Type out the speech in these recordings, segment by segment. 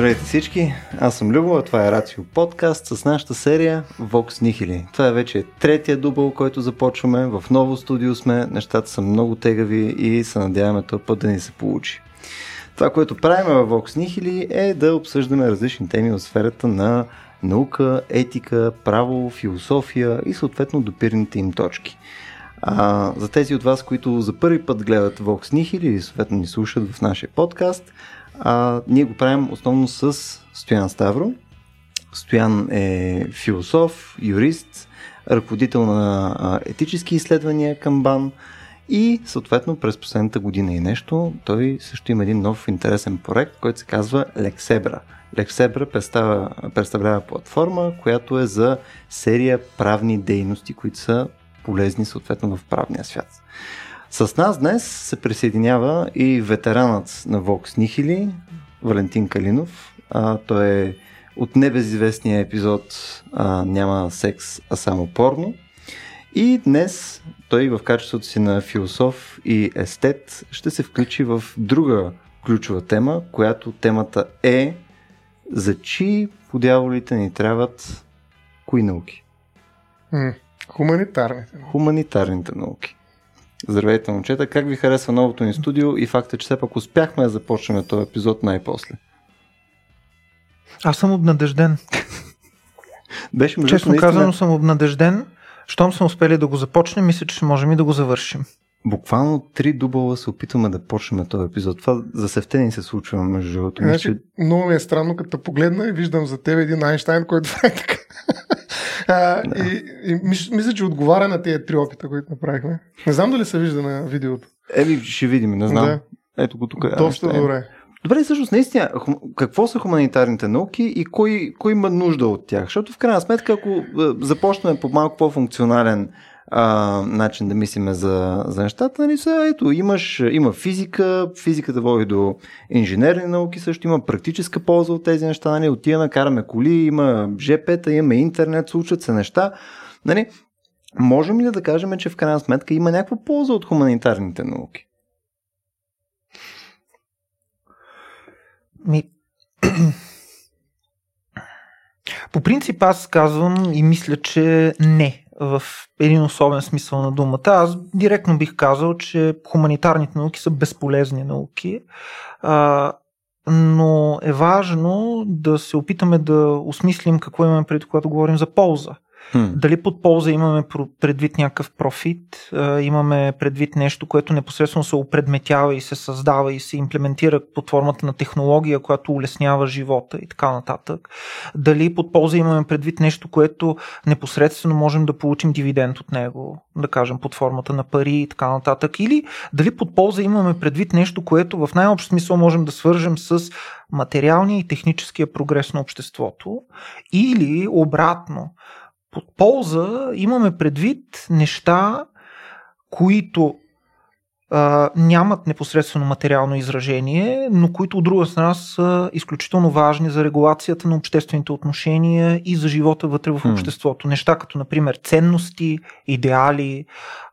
Здравейте всички, аз съм Любо, това е Рацио подкаст с нашата серия Vox Nihili. Това е вече третия дубъл, който започваме, в ново студио сме, нещата са много тегави и се надяваме този път да ни се получи. Това, което правим в Vox Nihili е да обсъждаме различни теми в сферата на наука, етика, право, философия и съответно допирните им точки. А, за тези от вас, които за първи път гледат Vox Nihili или съответно ни слушат в нашия подкаст, а, ние го правим основно с Стоян Ставро. Стоян е философ, юрист, ръководител на етически изследвания към БАН и съответно през последната година и нещо той също има един нов интересен проект, който се казва Lexebra. Lexebra представлява, представлява платформа, която е за серия правни дейности, които са полезни съответно в правния свят. С нас днес се присъединява и ветеранът на Vox Nihili, Валентин Калинов. А, той е от небезизвестния епизод а, Няма секс, а само порно. И днес той в качеството си на философ и естет ще се включи в друга ключова тема, която темата е за чи подяволите ни трябват кои науки? хуманитарните. Хуманитарните науки. Здравейте, момчета. Как ви харесва новото ни студио и факта, че все пак успяхме да започнем този епизод най-после? Аз съм обнадежден. Беше Честно наистина... казано съм обнадежден. Щом сме успели да го започнем, мисля, че можем и да го завършим. Буквално три дубъла се опитваме да почнем този епизод. Това за севтени се случва, между другото. Значи, че... Много ми е странно, като погледна и виждам за теб един Айнштайн, който прави така. А, да. и, и мисля, че отговаря на тези три опита, които направихме. Не знам дали се вижда на видеото. Еми, ще видим, не знам. Да. Ето го тук. Доста а, добре. Добре, всъщност, наистина, какво са хуманитарните науки и кой, кой има нужда от тях? Защото в крайна сметка, ако започнем по малко по-функционален а, начин да мислиме за, за нещата, нали са, ето, имаш, има физика, физиката води до инженерни науки, също има практическа полза от тези неща, нали, отиваме, караме коли, има ЖП-та, имаме интернет, случват се неща, нали, можем ли да кажем, че в крайна сметка има някаква полза от хуманитарните науки? Ми... По принцип аз казвам и мисля, че не в един особен смисъл на думата. Аз директно бих казал, че хуманитарните науки са безполезни науки, а, но е важно да се опитаме да осмислим какво имаме преди, когато говорим за полза. Hmm. Дали под полза имаме предвид някакъв профит, имаме предвид нещо, което непосредствено се опредметява и се създава и се имплементира под формата на технология, която улеснява живота и така нататък. Дали под полза имаме предвид нещо, което непосредствено можем да получим дивиденд от него, да кажем под формата на пари и така нататък. Или дали под полза имаме предвид нещо, което в най-общ смисъл можем да свържем с материалния и техническия прогрес на обществото. Или обратно, под полза имаме предвид неща, които а, нямат непосредствено материално изражение, но които от друга страна са изключително важни за регулацията на обществените отношения и за живота вътре в обществото. Неща като, например, ценности, идеали,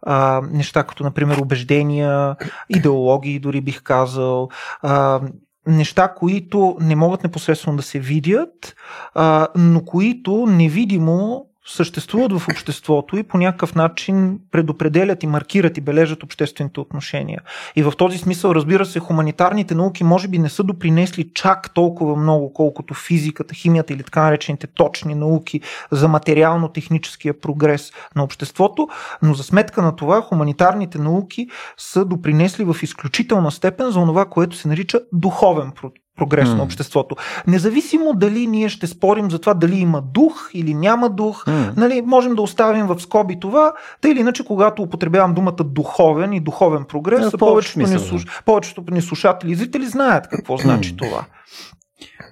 а, неща като, например, убеждения, идеологии, дори бих казал, а, неща, които не могат непосредствено да се видят, а, но които невидимо съществуват в обществото и по някакъв начин предопределят и маркират и бележат обществените отношения. И в този смисъл, разбира се, хуманитарните науки може би не са допринесли чак толкова много, колкото физиката, химията или така наречените точни науки за материално-техническия прогрес на обществото, но за сметка на това хуманитарните науки са допринесли в изключителна степен за това, което се нарича духовен прогрес mm. на обществото. Независимо дали ние ще спорим за това дали има дух или няма дух, mm. нали, можем да оставим в скоби това, тъй или иначе, когато употребявам думата духовен и духовен прогрес, yeah, повечето, ни, слуш... повечето ни слушатели и зрители знаят какво значи това.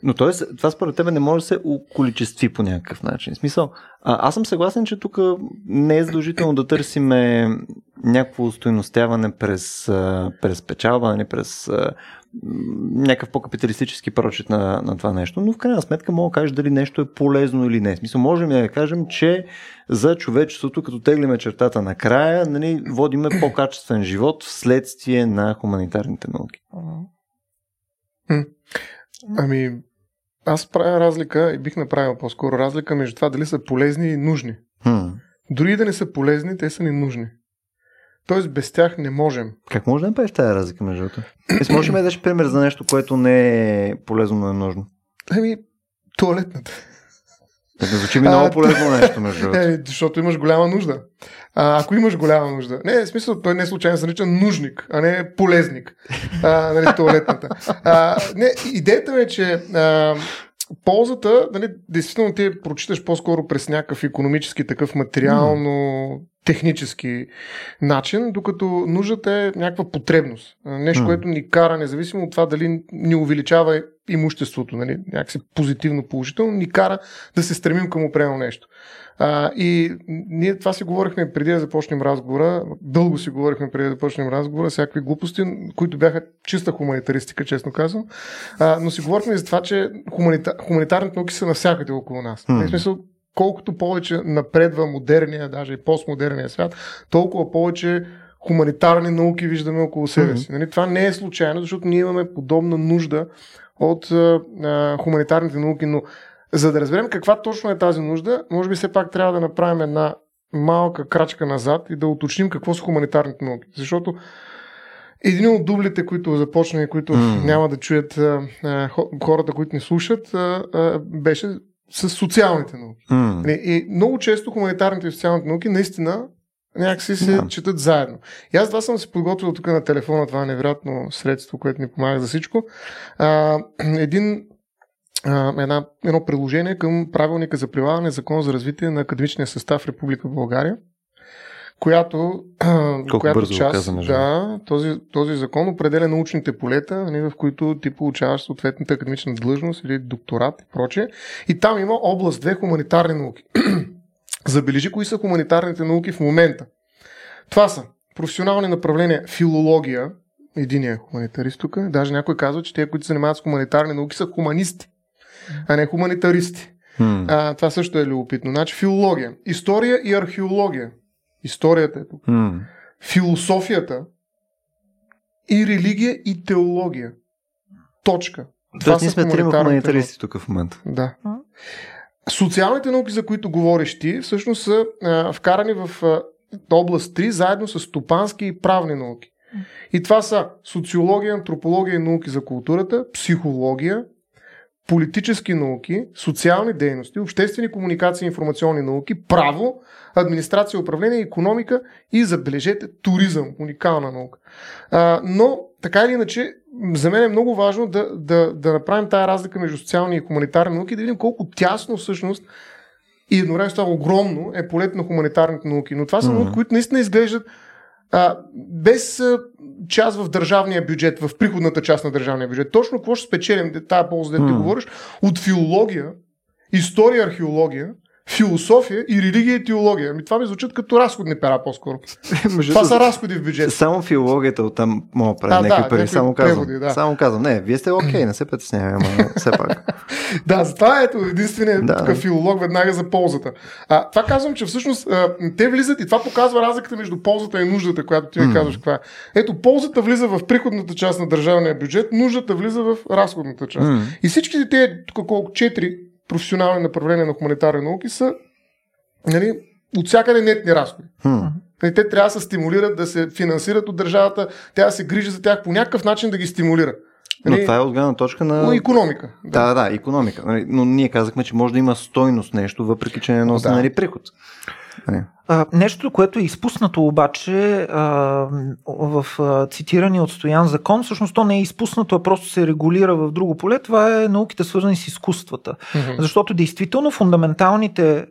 Но т.е. това според тебе не може да се околичестви по някакъв начин. В смисъл, а, аз съм съгласен, че тук не е задължително да търсиме някакво устойностяване през, през печалба, нали, през някакъв по-капиталистически прочит на, на това нещо, но в крайна сметка мога да кажеш дали нещо е полезно или не. В смисъл, можем да кажем, че за човечеството, като теглиме чертата на края, нали, водиме по-качествен живот вследствие на хуманитарните науки. Ами, аз правя разлика и бих направил по-скоро разлика между това дали са полезни и нужни. Хм. Дори да не са полезни, те са ни нужни. Тоест без тях не можем. Как може да направиш тази разлика между другото? Може да дадеш пример за нещо, което не е полезно, но е нужно? Еми, туалетната. Не звучи ми много полезно нещо, между другото. Е, защото имаш голяма нужда. А, ако имаш голяма нужда. Не, в смисъл, той не е случайно се нарича нужник, а не полезник. А, нали, туалетната. А, не, идеята ми е, че а, ползата, нали, действително ти прочиташ по-скоро през някакъв економически, такъв материално, технически начин, докато нуждата е някаква потребност. Нещо, което ни кара, независимо от това дали ни увеличава имуществото, нали, някакси позитивно, положително, ни кара да се стремим към определено нещо. А, и ние това си говорихме преди да започнем разговора, дълго си говорихме преди да започнем разговора, всякакви глупости, които бяха чиста хуманитаристика, честно казвам, а, но си говорихме за това, че хуманита, хуманитарните науки са навсякъде около нас. М. В смисъл, колкото повече напредва модерния, даже и постмодерния свят, толкова повече хуманитарни науки виждаме около себе си. Нали? Това не е случайно, защото ние имаме подобна нужда от а, а, хуманитарните науки, но за да разберем каква точно е тази нужда, може би все пак трябва да направим една малка крачка назад и да уточним какво са хуманитарните науки. Защото един от дублите, които започна и които М. няма да чуят а, а, хо- хората, които ни слушат, а, а, беше с социалните науки. Нали, И много често хуманитарните и социалните науки наистина някакси се Да. четат заедно. И аз това съм се подготвил тук на телефона, това е невероятно средство, което ни помага за всичко. А, един една, едно приложение към правилника за прилагане закон за развитие на академичния състав в Република България, която, Колко която бързо част, каза, да, този, този закон определя научните полета, нали, в които ти получаваш съответната академична длъжност или докторат и прочее. И там има област 2 хуманитарни науки. Забележи кои са хуманитарните науки в момента. Това са професионални направления филология, единия е хуманитарист тук, даже някой казва, че те, които се занимават с хуманитарни науки, са хуманисти, а не хуманитаристи. М. А, това също е любопитно. Значи филология, история и археология. Историята е тук. М. Философията и религия и теология. Точка. Тоест ние сме трима хуманитаристи тук в момента. да. Социалните науки, за които говориш ти, всъщност са а, вкарани в а, област 3, заедно с стопански и правни науки. И това са социология, антропология и науки за културата, психология, политически науки, социални дейности, обществени комуникации и информационни науки, право, администрация, управление, економика и забележете туризъм, уникална наука. А, но, така или иначе, за мен е много важно да, да, да направим тая разлика между социални и хуманитарни науки, да видим колко тясно всъщност и едновременно това огромно е полето на хуманитарните науки. Но това са Мгм. науки, които наистина изглеждат а, без а, част в държавния бюджет, в приходната част на държавния бюджет. Точно какво ще спечелим, тая полза, да ти говориш, от филология, история, археология, философия и религия и теология. Ами това ми звучат като разходни пера по-скоро. Това са разходи в бюджет. Само филологията оттам мога да А, прави да, някакви пари. Само казвам. преводи, да. Само казвам. Не, вие сте окей, не се притеснявай, ама все пак. Да, затова ето единственият Да. да. филолог веднага за ползата. А, това казвам, че всъщност а, те влизат и това показва разликата между ползата и нуждата, която ти ми казваш каква е. Ето, ползата влиза в приходната част на държавния бюджет, нуждата влиза в разходната част. И всичките тези, тук колко четири професионални направления на хуманитарни науки са нали, от всякъде нетни разходи. Нали, Те трябва да се стимулират, да се финансират от държавата, тя да се грижи за тях по някакъв начин да ги стимулира. Но Нали, това е от гледна точка но на... економика. Да, да, да, економика. Нали, Но ние казахме, че може да има стойност нещо, въпреки че не носи Да. нали, приход. Нали. А, нещо, което е изпуснато обаче а, в а, цитирания от Стоян закон, всъщност то не е изпуснато, а просто се регулира в друго поле. Това е науките свързани с изкуствата. Мгм. Защото действително фундаменталните,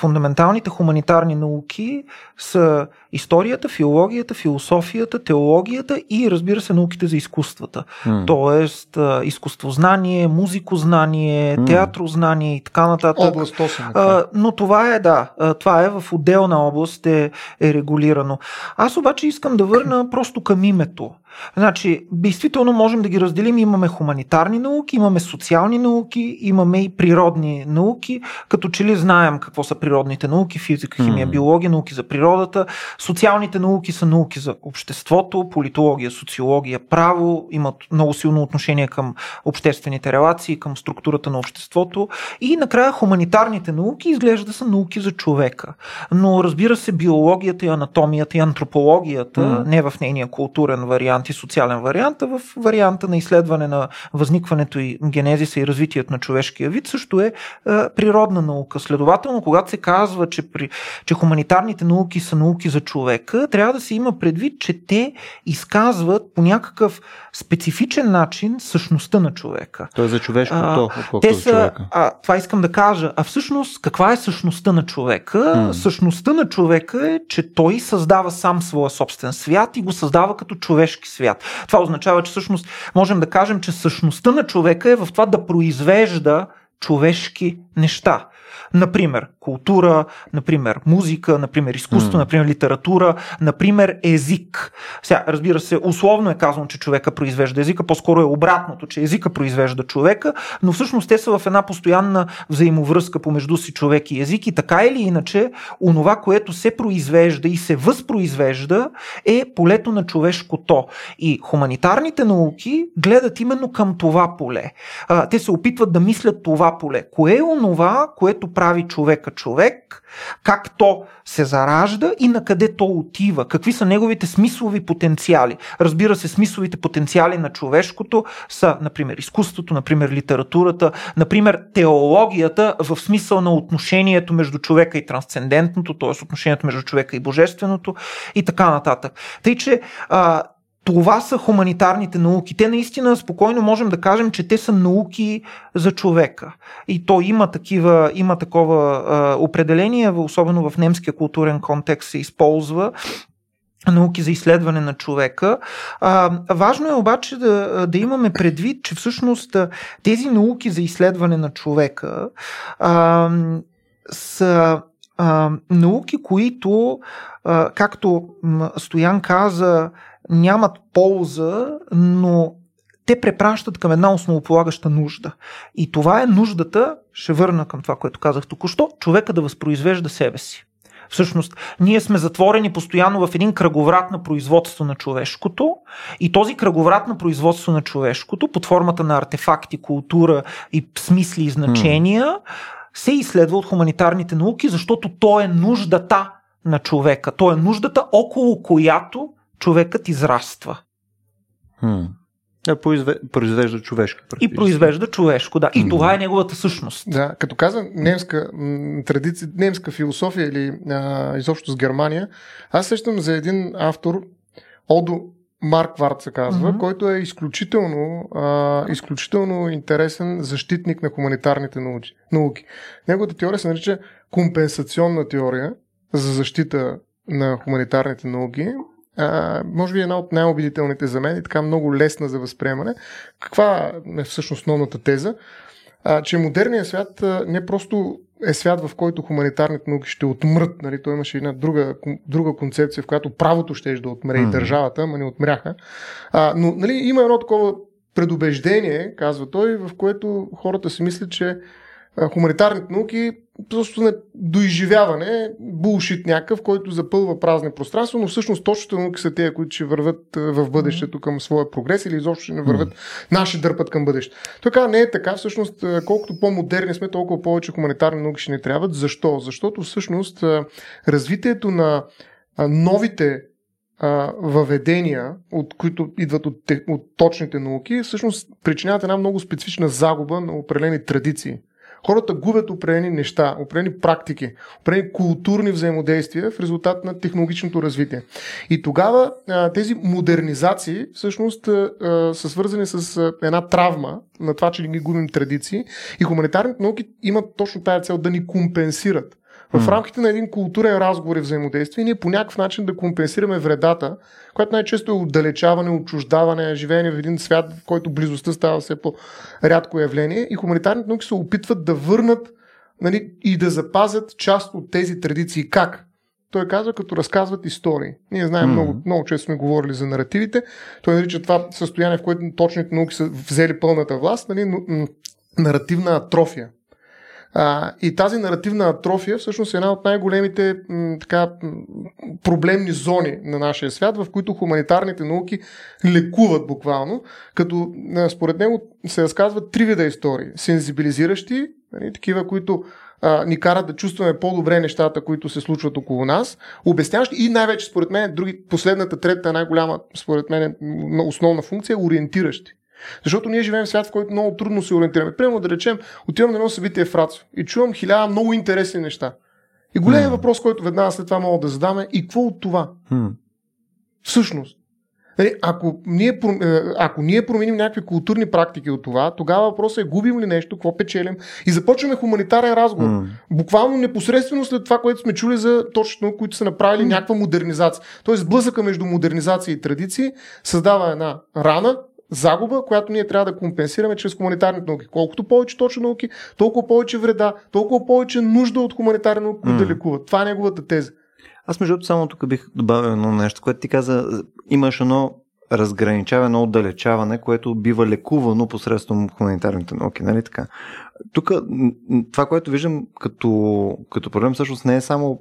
фундаменталните хуманитарни науки са историята, филологията, философията, теологията и разбира се науките за изкуствата. М. Тоест изкуствознание, музикознание, М. театрознание и така нататък. Област 8. е това. А, но това е, да, това е в отделна област е, е регулирано. Аз обаче искам да върна просто към името. Значи, действително можем да ги разделим. Имаме хуманитарни науки, имаме социални науки, имаме и природни науки, като че ли знаем какво са природни природните науки, физика, химия, Мгм. биология, науки за природата. Социалните науки са науки за обществото, политология, социология, право, имат много силно отношение към обществените релации, към структурата на обществото. И накрая хуманитарните науки изглежда са науки за човека. Но разбира се, биологията и анатомията и антропологията, Мгм. не в нейния културен вариант и социален вариант, а в варианта на изследване на възникването и генезиса и развитието на човешкия вид, също е, е природна наука. Следователно, когато се казва, че, при, че хуманитарните науки са науки за човека, трябва да се има предвид, че те изказват по някакъв специфичен начин същността на човека. Той е за човешкото, отколкото за човека. а, това искам да кажа. А всъщност, каква е същността на човека? М. Същността на човека е, че той създава сам своя собствен свят и го създава като човешки свят. Това означава, че всъщност можем да кажем, че същността на човека е в това да произвежда човешки неща. Например, култура, например, музика, например, изкуство, М. например, литература, например, език. Сега, разбира се, условно е казано, че човека произвежда езика, по-скоро е обратното, че езика произвежда човека, но всъщност те са в една постоянна взаимовръзка помежду си човек и език и така или иначе, онова, което се произвежда и се възпроизвежда е полето на човешкото. И хуманитарните науки гледат именно към това поле. Те се опитват да мислят това поле. Кое е онова, което прави човека човек, как то се заражда и на къде то отива, какви са неговите смислови потенциали. Разбира се, смисловите потенциали на човешкото са, например, изкуството, например, литературата, например, теологията в смисъл на отношението между човека и трансцендентното, т.е. отношението между човека и божественото и така нататък. Тъй, че а, това са хуманитарните науки. Те наистина спокойно можем да кажем, че те са науки за човека. И то има, такива, има такова а, определение, особено в немския културен контекст се използва науки за изследване на човека. А, важно е обаче да, да имаме предвид, че всъщност тези науки за изследване на човека а, са а, науки, които, а, както Стоян каза, нямат полза, но те препращат към една основополагаща нужда. И това е нуждата, ще върна към това, което казах току-що, човека да възпроизвежда себе си. Всъщност, ние сме затворени постоянно в един кръговрат на производство на човешкото и този кръговрат на производство на човешкото под формата на артефакти, култура и смисли и значения се изследва от хуманитарните науки, защото то е нуждата на човека. То е нуждата, около която човекът израства. Хм. Да, произве... произвежда човешка. И произвежда човешко, да. И М. това е неговата същност. Да, като каза немска традиция, немска философия или а, изобщо с Германия, аз сещам за един автор, Одо Марквард се казва, mm-hmm. който е изключително, а, изключително интересен защитник на хуманитарните науки. науки. Неговата теория се нарича компенсационна теория за защита на хуманитарните науки. А, може би една от най-убедителните за мен и така много лесна за възприемане. Каква е всъщност основната теза? а, че модерният свят а, не просто е свят, в който хуманитарните науки ще отмрат. Нали? Той имаше една друга, друга концепция, в която правото ще да отмре mm-hmm. и държавата, ама не отмряха. А, но нали, има едно такова предубеждение, казва той, в което хората си мислят, че хуманитарните науки просто не доизживяване, булшит някакъв, който запълва празни пространства, но всъщност точните науки са тези, които ще върват в бъдещето към своя прогрес или изобщо ще не върват, наши дърпат към бъдещето. Той казва, не е така. Всъщност, колкото по-модерни сме, толкова повече хуманитарни науки ще ни трябват. Защо? Защото всъщност развитието на новите въведения, от които идват от, от точните науки, всъщност причиняват една много специфична загуба на определени традиции. Хората губят определени неща, определени практики, определени културни взаимодействия в резултат на технологичното развитие. И тогава тези модернизации всъщност са свързани с една травма на това, че ги губим традиции и хуманитарните науки имат точно тая цел да ни компенсират. В рамките на един културен разговор и взаимодействие ние по някакъв начин да компенсираме вредата, която най-често е отдалечаване, отчуждаване, живеене в един свят, в който близостта става все по-рядко явление и хуманитарните науки се опитват да върнат нали, и да запазят част от тези традиции. Как? Той казва, като разказват истории. Ние знаем, Мгм. много, много често сме говорили за наративите. Той нарича това състояние, в което точните науки са взели пълната власт, нали, наративна атрофия. А, и тази наративна атрофия всъщност е една от най-големите м, така, проблемни зони на нашия свят, в които хуманитарните науки лекуват буквално, като според него се разказват три вида истории. Сензибилизиращи, нали, такива, които а, ни карат да чувстваме по-добре нещата, които се случват около нас, обясняващи и най-вече според мен, други, последната, трета, най-голяма, според мен, основна функция е ориентиращи. Защото ние живеем в свят, в който много трудно се ориентираме. Примерно да речем, отивам на едно събитие в Рацио и чувам хиляда много интересни неща. И големият hmm. въпрос, който веднага след това мога да задаме, и какво от това? Hmm. Всъщност. Нали, ако, ние, е, ако ние променим някакви културни практики от това, тогава въпросът е губим ли нещо, какво печелим и започваме хуманитарен разговор. Mm. Буквално непосредствено след това, което сме чули за точно, които са направили mm. някаква модернизация. Тоест блъсъка между модернизация и традиции създава една рана, загуба, която ние трябва да компенсираме чрез хуманитарните науки. Колкото повече точно науки, толкова повече вреда, толкова повече нужда от хуманитарни науки mm. да лекуват. Това е неговата теза. Аз между само тук бих добавил едно нещо, което ти каза, имаш едно разграничаване, едно отдалечаване, което бива лекувано посредством хуманитарните науки, нали така? Тук това, което виждам като, като проблем, всъщност не е само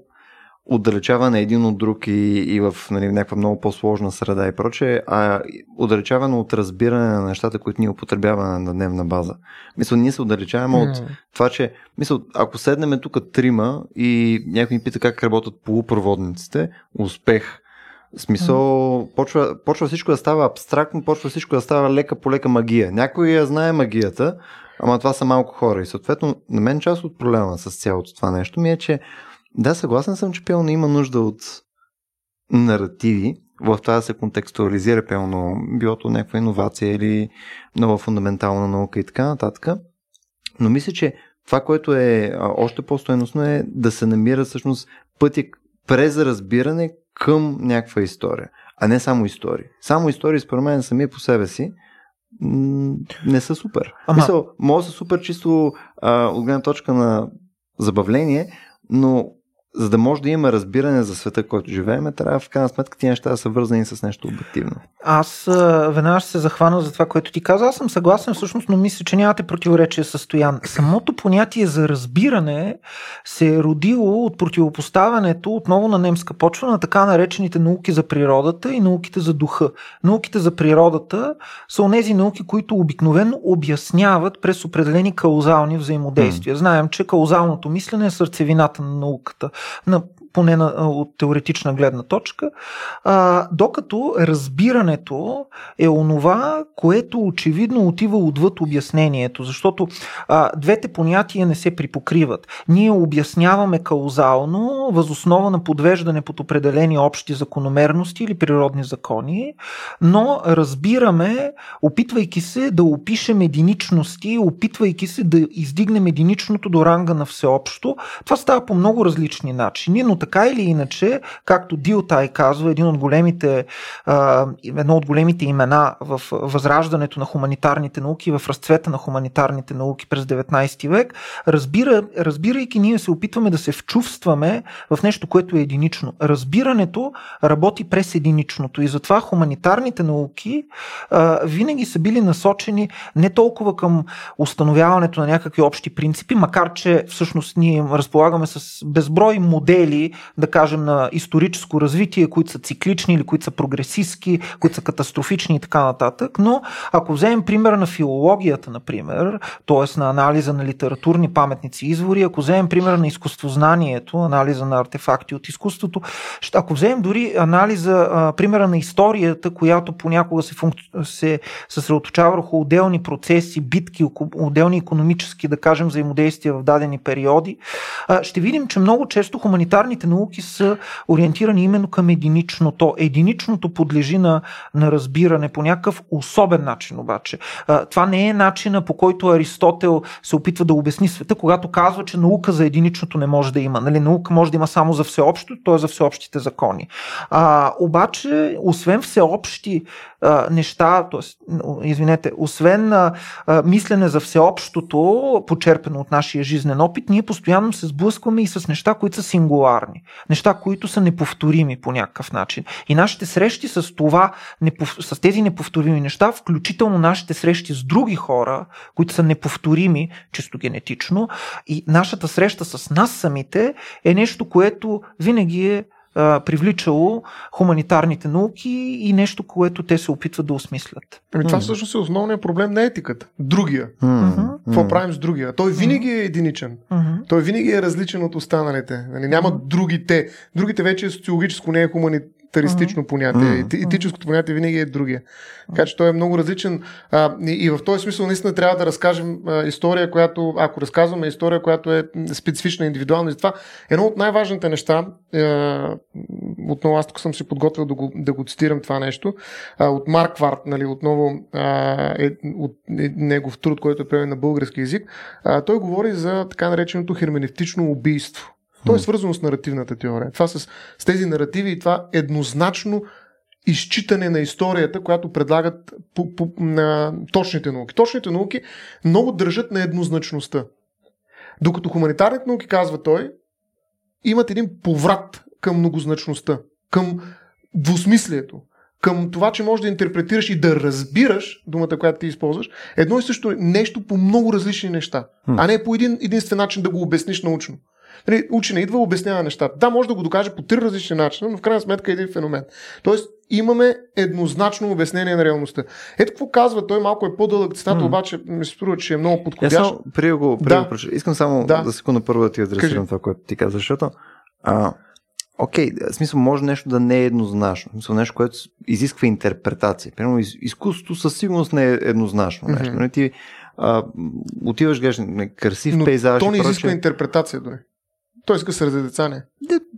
отдалечаване един от друг и, и в нали, някаква много по-сложна среда и прочее, а отдалечаване от разбиране на нещата, които ние употребяваме на дневна база. Мисля, ние се отдалечаваме mm. от това, че мисля, ако седнем тук трима и някой ни пита как работят полупроводниците, успех. Смисъл, mm. почва, почва всичко да става абстрактно, почва всичко да става лека по лека магия. Някой я знае магията, ама това са малко хора. И съответно, на мен част от проблема с цялото това нещо ми е, че да, съгласен съм, че пълно има нужда от наративи, в това да се контекстуализира пълно, билото някаква иновация или нова фундаментална наука и така нататък. Но мисля, че това, което е още по-стоеностно е да се намира всъщност пъти през разбиране към някаква история, а не само истории. Само истории, според мен, сами по себе си не са супер. Ама... Мисъл, може да са супер чисто а, от гледна точка на забавление, но за да може да има разбиране за света, който живеем, трябва в крайна сметка тези неща да са вързани с нещо обективно. Аз веднага ще се захвана за това, което ти каза. Аз съм съгласен всъщност, но мисля, че нямате противоречие с Стоян. Самото понятие за разбиране се е родило от противопоставянето отново на немска почва на така наречените науки за природата и науките за духа. Науките за природата са онези науки, които обикновено обясняват през определени каузални взаимодействия. Mm. Знаем, че каузалното мислене е сърцевината на науката на поне на, от теоретична гледна точка, а, докато разбирането е онова, което очевидно отива отвъд обяснението, защото а, двете понятия не се припокриват. Ние обясняваме каузално, възоснова на подвеждане под определени общи закономерности или природни закони, но разбираме, опитвайки се да опишем единичности, опитвайки се да издигнем единичното до ранга на всеобщо. Това става по много различни начини, но така или иначе, както Дилтай казва, един от големите, едно от големите имена в възраждането на хуманитарните науки, в разцвета на хуманитарните науки през 19 век, разбира, разбирайки, ние се опитваме да се вчувстваме в нещо, което е единично. Разбирането работи през единичното и затова хуманитарните науки винаги са били насочени не толкова към установяването на някакви общи принципи, макар че всъщност ние разполагаме с безброй модели да кажем, на историческо развитие, които са циклични или които са прогресистски, които са катастрофични и така нататък. Но ако вземем пример на филологията, например, т.е. на анализа на литературни паметници и извори, ако вземем пример на изкуствознанието, анализа на артефакти от изкуството, ако вземем дори анализа, примера на историята, която понякога се, функ... се съсредоточава върху отделни процеси, битки, отделни економически, да кажем, взаимодействия в дадени периоди, ще видим, че много често хуманитарните науки науки са ориентирани именно към единичното. Единичното подлежи на, на разбиране по някакъв особен начин обаче. Това не е начина по който Аристотел се опитва да обясни света, когато казва, че наука за единичното не може да има. Нали, наука може да има само за всеобщо, т.е. за всеобщите закони. А, обаче, освен всеобщи неща, т.е. извинете, освен а, мислене за всеобщото, почерпено от нашия жизнен опит, ние постоянно се сблъскваме и с неща, които са сингуларни. Неща, които са неповторими по някакъв начин. И нашите срещи с това, с тези неповторими неща, включително нашите срещи с други хора, които са неповторими, чисто генетично, и нашата среща с нас самите е нещо, което винаги е а, привличало хуманитарните науки и нещо, което те се опитват да осмислят. Ами това всъщност е основният проблем на етиката. Другия. Mm-hmm. Какво правим с другия? Той винаги е единичен. Mm-hmm. Той винаги е различен от останалите. Нали, няма другите. Другите вече е социологическо, не е хуманитарно таристично понятие. Mm-hmm. Етическото понятие винаги е другия. Така че той е много различен. А, и, и в този смисъл наистина трябва да разкажем а, история, която, ако разказваме история, която е специфична, индивидуална. И това едно от най-важните неща, а, отново аз тук съм си подготвил да го, да го цитирам това нещо, а, от Марк Варт, нали, отново а, е, от е, негов труд, който е преведен на български язик, а, той говори за така нареченото херменевтично убийство. То е свързано с наративната теория. Това с, с тези наративи и това еднозначно изчитане на историята, която предлагат по, по, на точните науки. Точните науки много държат на еднозначността. Докато хуманитарните науки, казва той, имат един поврат към многозначността, към двусмислието, към това, че можеш да интерпретираш и да разбираш думата, която ти използваш, едно и също нещо по много различни неща, а не по един единствен начин да го обясниш научно. Нали, учене идва, обяснява нещата. Да, може да го докаже по три различни начина, но в крайна сметка е един феномен. Тоест, имаме еднозначно обяснение на реалността. Ето какво казва, той малко е по-дълъг цитата, mm. обаче ми се струва, че е много подходящ. само, при го, при да. го Искам само да. за секунда първо да ти адресирам това, което ти каза, защото а, Окей, okay, смисъл може нещо да не е еднозначно. Смисъл нещо, което изисква интерпретация. Примерно из, изкуството със сигурност не е еднозначно нещо. Mm-hmm. Ти а, отиваш, гледаш красив Но пейзаж. То не изисква проче. интерпретация дори. Той иска среди деца, не.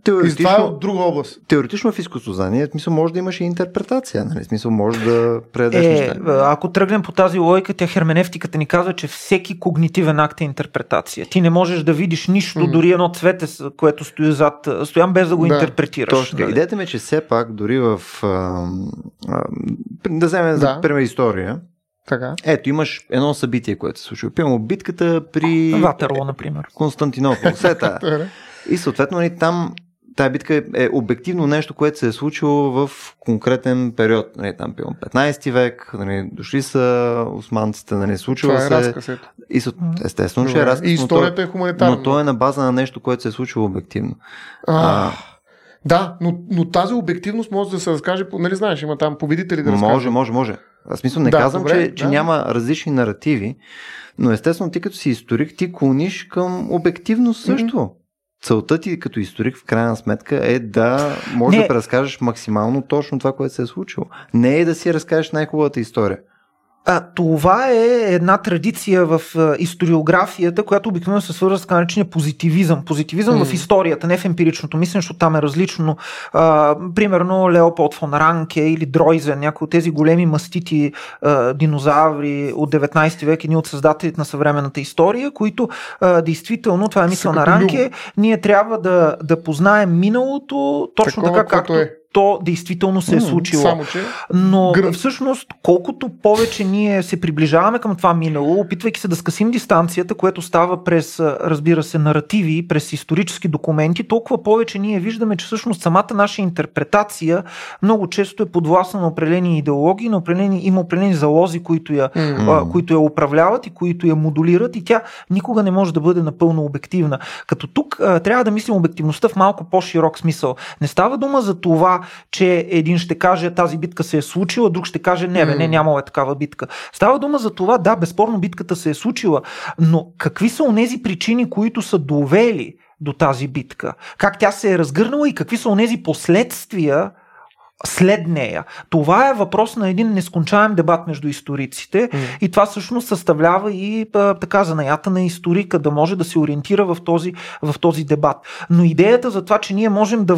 Теоретично, и това е от друга област. Теоретично в изкуствознание, смисъл може да имаш и интерпретация, нали? смисъл може да предадеш е, неща. Ако тръгнем по тази логика, тя херменевтиката ни казва, че всеки когнитивен акт е интерпретация. Ти не можеш да видиш нищо, mm. дори едно цвете, което стои зад стоян, без да го да, интерпретираш. Точно. Нали? Идеята ми е, че все пак дори в а, а, да вземем да. за пример история, така. Ето, имаш едно събитие, което се случва. Примерно битката при... Ватерло, например. Константинопол. Сета. и съответно нали, там тая битка е обективно нещо, което се е случило в конкретен период. Нали, там пилам 15 век, нали, дошли са османците, нали, случило Това е се. Разказ, и са, естествено, ще е разказ. И историята е хуманитарна. Но то е на база на нещо, което се е случило обективно. А, а, да, но, но тази обективност може да се разкаже, нали знаеш, има там победители да разкажат. Може, може, може. Аз смисъл не да, казвам, добре, че, да. че няма различни наративи, но естествено ти като си историк, ти клониш към обективност също. Mm-hmm целта ти като историк в крайна сметка е да можеш не. да преразкажеш максимално точно това, което се е случило. Не е да си разкажеш най-хубавата история. А, това е една традиция в а, историографията, която обикновено се свързва с така наречения позитивизъм. Позитивизъм mm. в историята, не в емпиричното мислене, защото там е различно. А, примерно Леополд фон Ранке или Дройзен, някои от тези големи мастити а, динозаври от 19 век, едни от създателите на съвременната история, които а, действително, това е мисъл на Ранке, ние трябва да, да познаем миналото точно Такова, така, както е то действително се е случило. Само, че... Но Гр... всъщност, колкото повече ние се приближаваме към това минало, опитвайки се да скъсим дистанцията, което става през, разбира се, наративи, през исторически документи, толкова повече ние виждаме, че всъщност самата наша интерпретация много често е подвластна на определени идеологии, на определени, има определени залози, които я, mm-hmm. които я управляват и които я модулират и тя никога не може да бъде напълно обективна. Като тук трябва да мислим обективността в малко по-широк смисъл. Не става дума за това че един ще каже тази битка се е случила, друг ще каже не, бе, не, нямало е такава битка. Става дума за това, да, безспорно битката се е случила, но какви са онези причини, които са довели до тази битка? Как тя се е разгърнала и какви са онези последствия, след нея. Това е въпрос на един нескончаем дебат между историците mm. и това всъщност съставлява и а, така занаята на историка да може да се ориентира в този, в този дебат. Но идеята за това, че ние можем да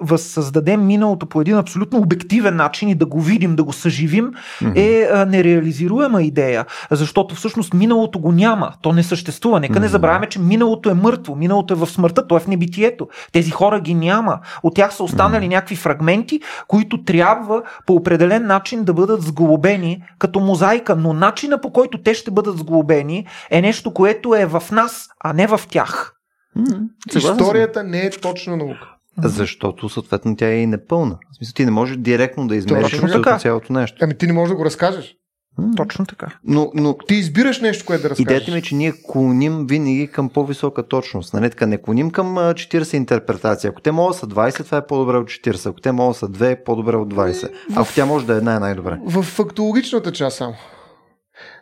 възсъздадем миналото по един абсолютно обективен начин и да го видим, да го съживим, mm-hmm. е а, нереализируема идея, защото всъщност миналото го няма, то не съществува. Нека mm-hmm. не забравяме, че миналото е мъртво, миналото е в смъртта, то е в небитието. Тези хора ги няма. От тях са останали mm-hmm. някакви фрагменти, които които трябва по определен начин да бъдат сглобени като мозайка, но начина по който те ще бъдат сглобени е нещо, което е в нас, а не в тях. Историята не е точна наука. Защото съответно тя е и непълна. В смисъл ти не можеш директно да измериш цялото нещо. Ами ти не можеш да го разкажеш. Точно така. Но, но ти избираш нещо, което да разкажеш. Идеята ми е, че ние клоним винаги към по-висока точност. Нали? Така, не клоним към 40 интерпретации. Ако те могат са 20, това е по-добре от 40. Ако те могат са 2, е по-добре от 20. Ако тя може да е една, е най-добре. В фактологичната част само.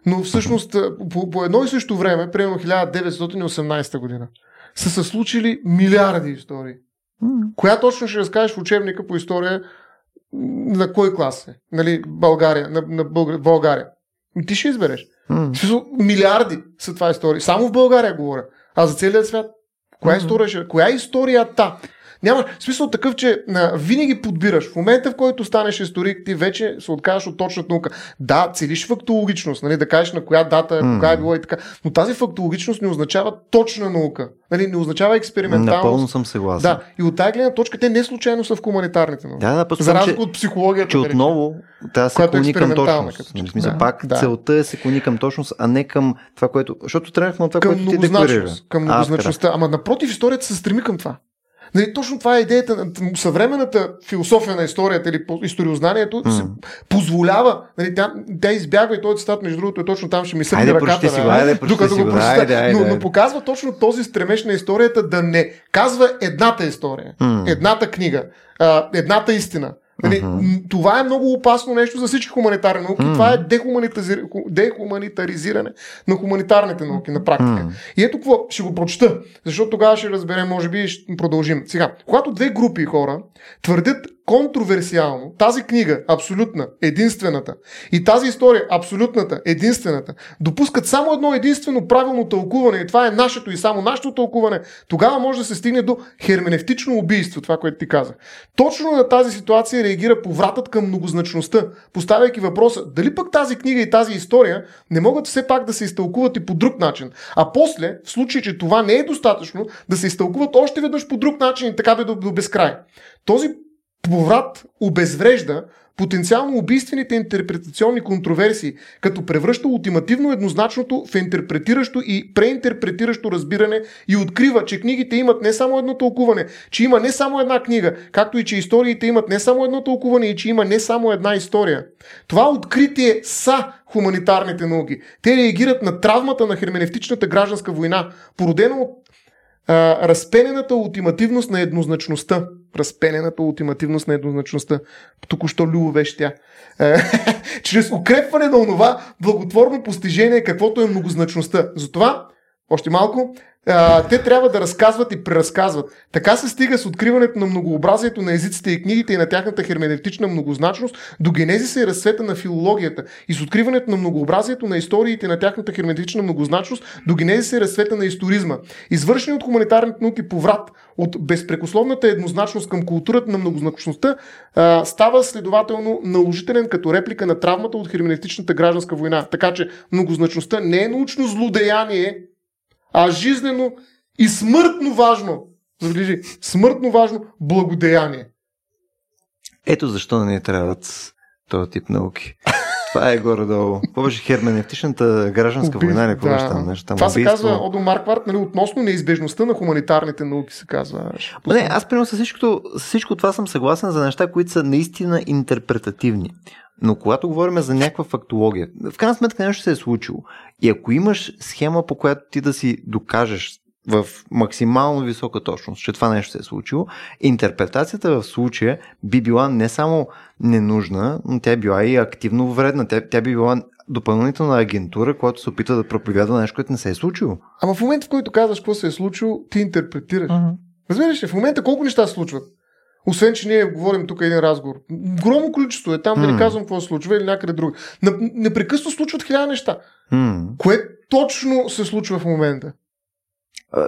Но всъщност по, по едно и също време, примерно 1918 година, са се случили милиарди истории. Коя точно ще разкажеш в учебника по история на кой клас е? Нали, България, на, на Бълг... България. Ти ще избереш. Mm. Милиарди са това истории. Само в България говоря. А за целият свят. Коя, mm-hmm. история. Коя е историята? Няма смисъл такъв, че а, винаги подбираш. В момента, в който станеш историк, ти вече се откажеш от точната наука. Да, целиш фактологичност, нали, да кажеш на коя дата, mm. кога е било и така. Но тази фактологичност не означава точна наука. Нали, не означава експерименталност. Напълно съм съгласен. Да, и от тази гледна точка те не случайно са в хуманитарните науки. Да, да, За разлика от психологията. Че отново трябва да се клони към точност. Като... Нали, смисъл, Да, пак да. целта е се клони към точност, а не към това, което... Защото тръгнахме от това, към което ти декларира. Към многозначността. Ама напротив, историята се стреми към това. Нали, точно това е идеята на съвременната философия на историята или историознанието М. се позволява. Нали, тя, тя избягва и този цитат, между другото, е точно там, ще ми сърди ръката. си го, нали, айде, докато го прочета. айде, айде, но, но показва точно този стремеж на историята да не казва едната история, М. едната книга, а, едната истина. Нали, м, Това е много опасно нещо за всички хуманитарни науки. М. Това е дехуманитази- дехуманитаризиране на хуманитарните науки на практика. М. И ето какво, ще го прочета, защото тогава ще разберем, може би, и ще продължим. Сега, когато две групи хора твърдят контроверсиално тази книга, абсолютна, единствената, и тази история, абсолютната, единствената, допускат само едно единствено правилно тълкуване, и това е нашето и само нашето тълкуване, тогава може да се стигне до херменевтично убийство, това, което ти каза. Точно на тази ситуация реагира повратът към многозначността, поставяйки въпроса дали пък тази книга и тази история не могат все пак да се изтълкуват и по друг начин. А после, в случай, че това не е достатъчно, да се изтълкуват още веднъж по друг начин и така бе до, до безкрай. Този поврат обезврежда потенциално убийствените интерпретационни контроверсии, като превръща ултимативно еднозначното в интерпретиращо и преинтерпретиращо разбиране и открива, че книгите имат не само едно тълкуване, че има не само една книга, както и че историите имат не само едно тълкуване и че има не само една история. Това откритие са хуманитарните науки. Те реагират на травмата на херменевтичната гражданска война, породена от а, разпенената ултимативност на еднозначността. Разпенената ултимативност на еднозначността. Току-що Любо беше тя. Чрез укрепване на онова благотворно постижение, каквото е многозначността. Затова, още малко, а, те трябва да разказват и преразказват. Така се стига с откриването на многообразието на езиците и книгите и на тяхната херменевтична многозначност до генезиса и разцвета на филологията и с откриването на многообразието на историите и на тяхната херменевтична многозначност до генезиса и разцвета на историзма. Извършени от хуманитарните науки поврат от безпрекословната еднозначност към културата на многозначността а, става следователно наложителен като реплика на травмата от херменевтичната гражданска война. Така че многозначността не е научно злодеяние, а жизнено и смъртно важно, забележи, смъртно важно благодеяние. Ето защо не трябват този тип науки. Това е горе-долу. Беше херменевтичната гражданска Уби- война или какво да. там нещо? Там Това се убийство? казва Одо Маркварт, нали, относно неизбежността на хуманитарните науки, се казва. Ма не, аз примерно с всичко, с всичко това съм съгласен за неща, които са наистина интерпретативни. Но когато говорим за някаква фактология, в крайна сметка нещо се е случило. И ако имаш схема, по която ти да си докажеш в максимално висока точност, че това нещо се е случило, интерпретацията в случая би била не само ненужна, но тя е била и активно вредна. Тя, тя би била допълнителна агентура, която се опитва да проповядва нещо, което не се е случило. Ама в момента, в който казваш какво се е случило, ти интерпретираш. Мгм. Разбираш ли, в момента колко неща се случват? Освен, че ние говорим тук един разговор. Огромно количество е там, да М. не казвам какво се случва или някъде друго. Нап- Непрекъснато случват хиляда неща. М. Кое точно се случва в момента? А,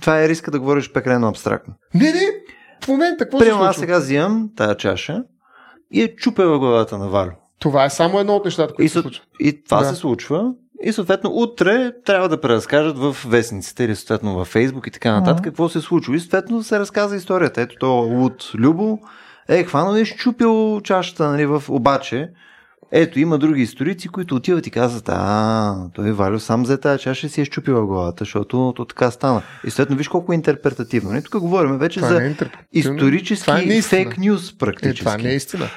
Това е риска да говориш прекалено абстрактно. Не, не, в момента какво се Примерно случва? аз сега взимам тази чаша и е чупя във главата на Валю. Това е само едно от нещата, И, които се съ... случват. и това Да. се случва. И съответно утре трябва да преразкажат в вестниците или съответно във Фейсбук и така нататък Мгм. какво се е случило. И съответно се разказа историята. Ето то луд Любо Е, хванал е щупил чашата, нали, в... обаче, ето, има други историци, които отиват и казват, а, той Валю сам за тази чаша си е щупила главата, защото то така стана. И следно, виж колко е интерпретативно. Не, тук говорим вече Това за е исторически Това е фейк нюз Е, практически. това не е истина.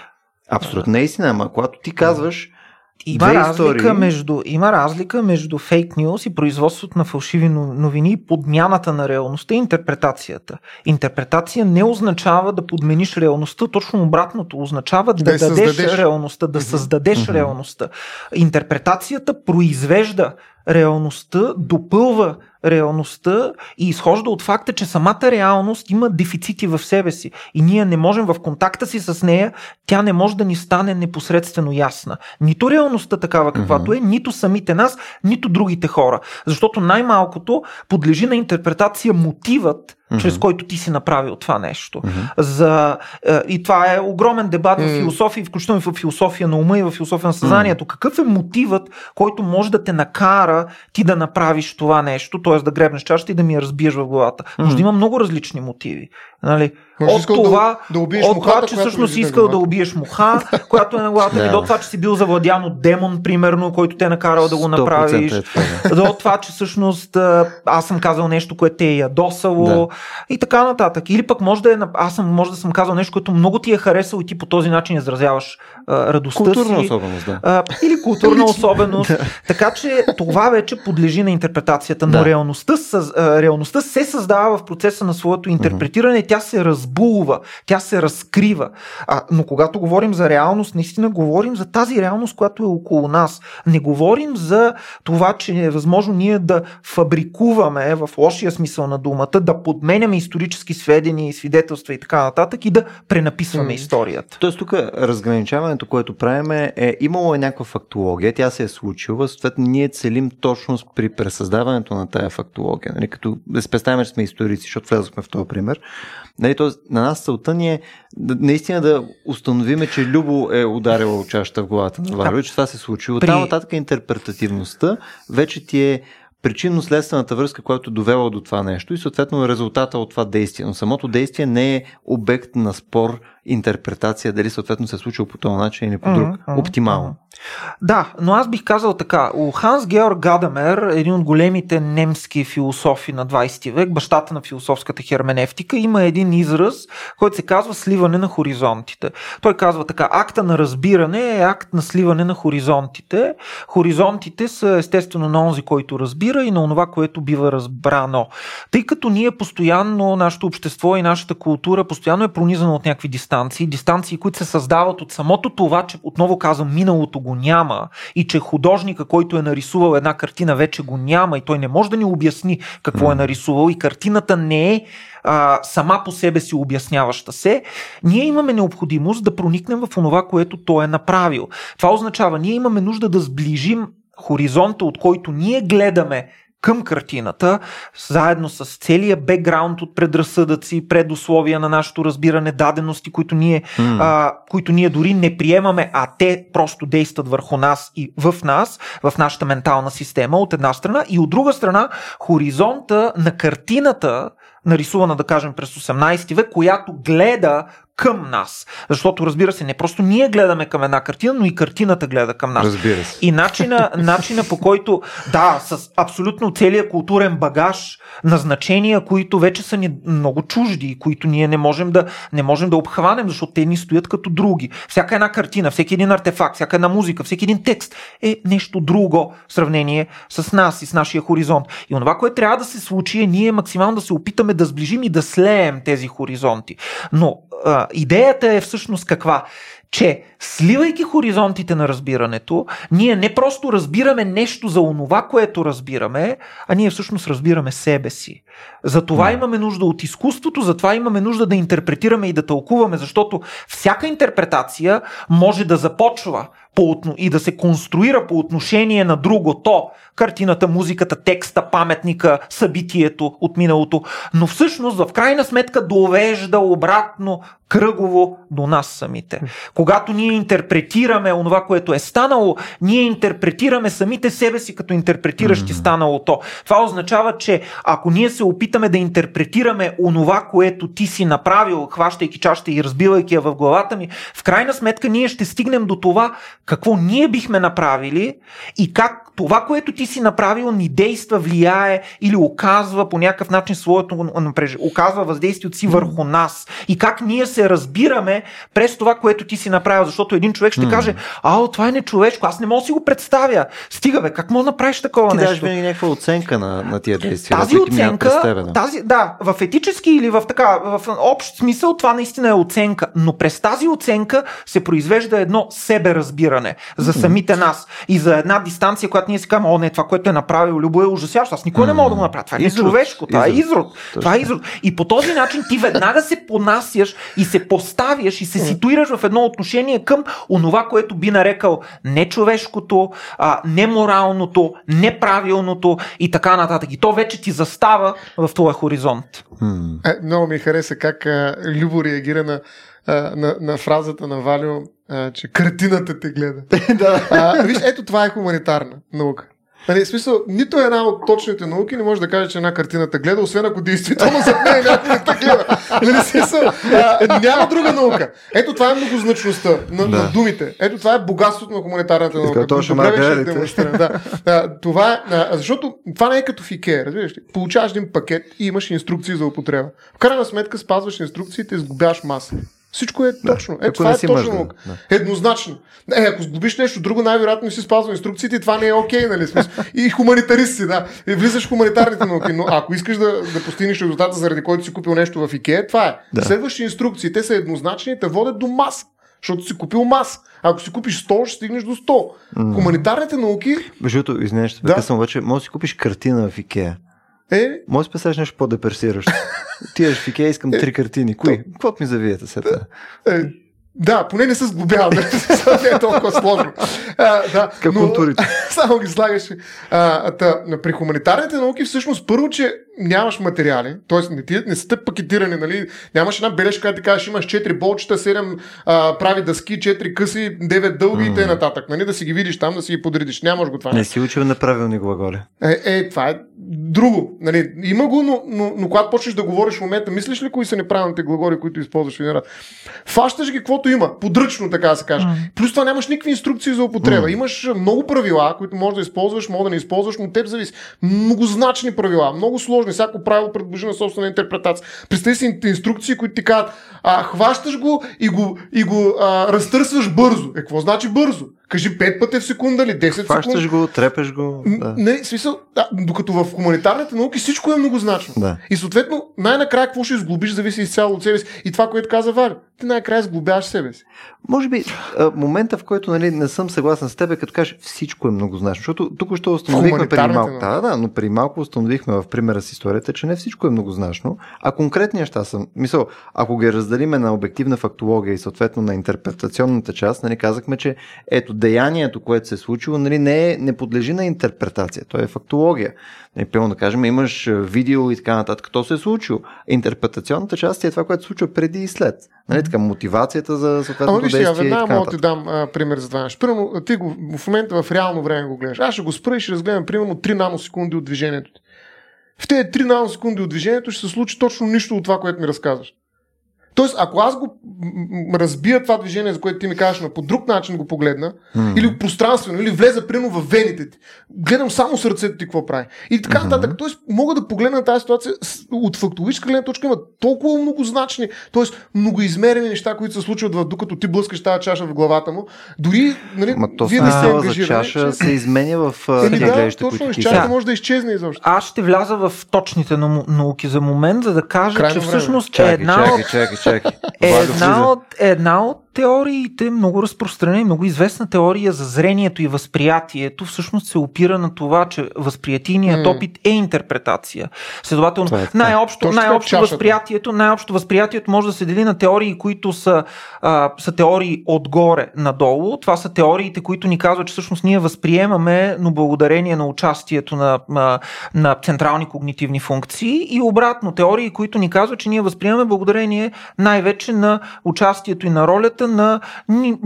Абсолютно не е истина, ама когато ти казваш, Има Две разлика, истории. между, има разлика между фейк нюз и производството на фалшиви но- новини и подмяната на реалността и интерпретацията. Интерпретация не означава да подмениш реалността, точно обратното означава да, Да дадеш създадеш. реалността, да създадеш Мгм. реалността. Интерпретацията произвежда реалността, допълва реалността и изхожда от факта, че самата реалност има дефицити в себе си и ние не можем в контакта си с нея, тя не може да ни стане непосредствено ясна. Нито реалността такава каквато е, нито самите нас, нито другите хора. Защото най-малкото подлежи на интерпретация мотивът, Мгм. чрез който ти си направил това нещо. Мгм. За, е, и това е огромен дебат в М. философия, включително и в философия на ума и в философия на съзнанието. Какъв е мотивът, който може да те накара ти да направиш това нещо, т.е. да гребнеш чашата и да ми я разбиеш в главата? Може Мгм. да има много различни мотиви. Нали? Може от това, да, да убиеш от мухата, това, че която всъщност си искал да убиеш муха, която е на главата ми, Да. до това, че си бил завладян от демон, примерно, който те е накарал да го 100% направиш. Е това, да. До това, че всъщност а, аз съм казал нещо, което те е ядосало Да. и така нататък. Или пък може да е, аз съм, може да съм казал нещо, което много ти е харесало и ти по този начин изразяваш а, радостта Културна си. особеност, да. А, или културна особеност. Така че това вече подлежи на интерпретацията. Но Да. реалността, реалността се създава в процеса на своето интерпретиране, тя се разбулва, тя се разкрива. А, но когато говорим за реалност, наистина говорим за тази реалност, която е около нас. Не говорим за това, че е възможно ние да фабрикуваме в лошия смисъл на думата, да подменяме исторически сведения и свидетелства и така нататък и да пренаписваме М. историята. Тоест тук разграничаването, което правим е, имало е някаква фактология, тя се е случила, съответно ние целим точност при пресъздаването на тая фактология. Нали, като да си представим, че сме историци, защото влязохме в този пример. Нали, тоест, на нас целта ни е наистина да установиме, че Любо е ударила чашата в главата на и че това се е. При- При... Там нататък интерпретативността вече ти е причинно-следствената връзка, която е довела до това нещо и съответно резултата от това действие. Но самото действие не е обект на спор, интерпретация, дали съответно се е случило по този начин или по друг. Мгм, мгм, Оптимално. Да, но аз бих казал така. У Ханс Георг Гадамер, един от големите немски философи на 20 век, бащата на философската херменевтика, има един израз, който се казва сливане на хоризонтите. Той казва така, акта на разбиране е акт на сливане на хоризонтите. Хоризонтите са естествено на онзи, който разбира и на онова, което бива разбрано. Тъй като ние постоянно, нашето общество и нашата култура постоянно е пронизано от някакви дистанции, дистанции, които се създават от самото това, че отново казвам, миналото го няма и че художника, който е нарисувал една картина, вече го няма и той не може да ни обясни какво е нарисувал и картината не е а, сама по себе си обясняваща се, ние имаме необходимост да проникнем в онова, което той е направил. Това означава, ние имаме нужда да сближим хоризонта, от който ние гледаме към картината, заедно с целия бекграунд от предразсъдъци, предусловия на нашето разбиране, дадености, които ние, М. а, които ние дори не приемаме, а те просто действат върху нас и в нас, в нашата ментална система, от една страна, и от друга страна, хоризонта на картината, нарисувана, да кажем, през 18 век, която гледа към нас. Защото, разбира се, не просто ние гледаме към една картина, но и картината гледа към нас. Разбира се. И начина, начина по който, да, с абсолютно целият културен багаж на значения, които вече са ни много чужди и които ние не можем да, не можем да обхванем, защото те ни стоят като други. Всяка една картина, всеки един артефакт, всяка една музика, всеки един текст е нещо друго в сравнение с нас и с нашия хоризонт. И онова, което трябва да се случи е ние максимално да се опитаме да сближим и да слеем тези хоризонти. Но а, идеята е всъщност каква? че сливайки хоризонтите на разбирането, ние не просто разбираме нещо за онова, което разбираме, а ние всъщност разбираме себе си. Затова имаме нужда от изкуството, затова имаме нужда да интерпретираме и да тълкуваме, защото всяка интерпретация може да започва по, и да се конструира по отношение на другото. Картината, музиката, текста, паметника, събитието от миналото. Но всъщност в крайна сметка довежда обратно кръгово до нас самите. Когато ние интерпретираме онова, което е станало, ние интерпретираме самите себе си като интерпретиращи Мгм. станалото. Това означава, че ако ние се опитаме да интерпретираме онова, което ти си направил, хващайки чашата и разбивайки я в главата ми, в крайна сметка ние ще стигнем до това какво ние бихме направили и как това, което ти си направил, ни действа, влияе или оказва по някакъв начин своето напрежение, оказва въздействието си върху нас. И как ние се разбираме през това, което ти си направил. Защото един човек ще каже, ао, това е нечовешко, аз не мога да си го представя. Стига бе, как мога да направиш такова Ти нещо? винаги някаква оценка на, на тия действия. Тази оценка, през тебе, да. тази, да, в етически или в така, в общ смисъл, това наистина е оценка. Но през тази оценка се произвежда едно себе разбиране за самите нас. И за една дистанция, която ние си казваме, о, не, това, което е направил Любо е ужасяващо. Аз никой не мога да го направя. Това не е Изрод. човешко. Това е Изрод. Това е изрод. И по този начин ти веднага се понасяш и се поставяш и се ситуираш в едно отношение към онова, което би нарекал нечовешкото, а, неморалното, неправилното и така нататък. И то вече ти застава в твоя хоризонт. Е, много ми хареса как а, Любо реагира на, а, на, на фразата на Валио, а, че картината те гледа. да. А, виж, ето това е хуманитарна наука. Нали, в смисъл, нито една от точните науки не може да каже, че една картина те гледа, освен ако действително зад нея някой не те гледа. Нали, смисъл, а, няма друга наука. Ето това е многозначността на, Да. на думите. Ето това е богатството на хуманитарната наука. Така, точно, Да. А, това е, а, защото това не е като в разбираш ли? Получаваш един пакет и имаш инструкции за употреба. В крайна сметка спазваш инструкциите и сгубяваш маса. Всичко е точно. Е, това е точно мъж, да. Да. Еднозначно. Е, ако сглобиш нещо друго, най-вероятно не си спазва инструкциите и това не е окей, нали? Смисъл. И хуманитарист си, да. И влизаш в хуманитарните науки. Но ако искаш да, да постигнеш резултата, заради който си купил нещо в Икея, това е. Да. Следващи инструкции. Те са еднозначни и те водят до мас. Защото си купил мас. Ако си купиш 100, ще стигнеш до 100. Хуманитарните науки Между другото, извинявай, Да. прекъсвам обаче, може да си купиш картина в Икеа. Е Може да представиш нещо по-депресиращо. Тиеш в Икеа, искам три картини. Кои? Каквото ми завиете сега? Е, да, поне не се сглобява. не е толкова сложно. А, да, Как контурите. само ги слагаш. А, та, при хуманитарните науки всъщност първо, че нямаш материали, т.е. не, ти, не сте пакетирани, нали? нямаш една бележка, която ти кажеш, имаш 4 болчета, 7 а, прави дъски, 4 къси, 9 дълги и т.н. нататък. Нали? Да си ги видиш там, да си ги подредиш. Нямаш го това. Не си учил неправилни глаголи. Е, е, това е друго. Нали, има го, но, но, но когато почнеш да говориш в момента, мислиш ли кои са неправилните глаголи, които използваш в един рад? Фащаш ги каквото има, подръчно, така да се каже. Плюс това нямаш никакви инструкции за употреба. Имаш много правила, които можеш да използваш, може да не използваш, но теб зависи. Многозначни правила, много сложни. Всяко правило предложи на собствена интерпретация. Представи си ин- инструкции, които ти казват, а, хващаш го и го, и го а, разтърсваш бързо. Е, какво значи бързо? Кажи 5 пъти в секунда или 10 секунди. Фащаш го, трепеш го. Да. Не, смисъл, да, докато в хуманитарните науки всичко е многозначно. Да. И съответно, най-накрая какво ще изглобиш, зависи изцяло от себе си. И това, което каза Валя, ти най-накрая сглобяваш себе си. Може би а, момента, в който нали, не съм съгласен с теб, е като кажеш всичко е многозначно. Защото тук ще установихме преди малко. Да, да, но преди малко установихме в примера с историята, че не всичко е многозначно, а конкретни неща са. Мисъл, ако ги разделиме на обективна фактология и съответно на интерпретационната част, нали, казахме, че ето деянието, което се е случило, нали, не, е, не подлежи на интерпретация. То е фактология. Нали, пълно да кажем, имаш видео и така нататък. То се е случило. Интерпретационната част е това, което се случва преди и след. Нали, така, мотивацията за Ама съответното действие. и веднага така мога да ти дам а, пример за това нещо. Примерно, ти го, в момента в реално време го гледаш. Аз ще го спра и ще разгледам примерно 3 наносекунди от движението ти. В тези 3 наносекунди от движението ще се случи точно нищо от това, което ми разказваш. Тоест, ако аз го разбия това движение, за което ти ми кажеш, но по друг начин го погледна, М. или пространствено, или влеза примерно в вените ти, гледам само сърцето ти какво прави. И така нататък. Тоест, мога да погледна тази ситуация от фактологическа гледна точка, има толкова многозначни, т.е. многоизмерени неща, които се случват в докато ти блъскаш тази чаша в главата му. Дори, нали, Ма то вие не сте ангажирани. чаша че- се изменя в тия да, гледаща, точно, които чашата са. може да изчезне изобщо. Аз ще вляза в точните нау- науки за момент, за да кажа, Крайно че време. всъщност е една чакай, чакай, чакай. е една от, една от теориите, много разпространена и много известна теория за зрението и възприятието всъщност се опира на това, че възприятийният М. опит е интерпретация. Следователно, е най-общо, най-общо възприятието, най-общо възприятието може да се дели на теории, които са, а, са теории отгоре надолу. Това са теориите, които ни казват, че всъщност ние възприемаме, но благодарение на участието на, на, на централни когнитивни функции и обратно теории, които ни казват, че ние възприемаме благодарение най-вече на участието и на ролята на ни,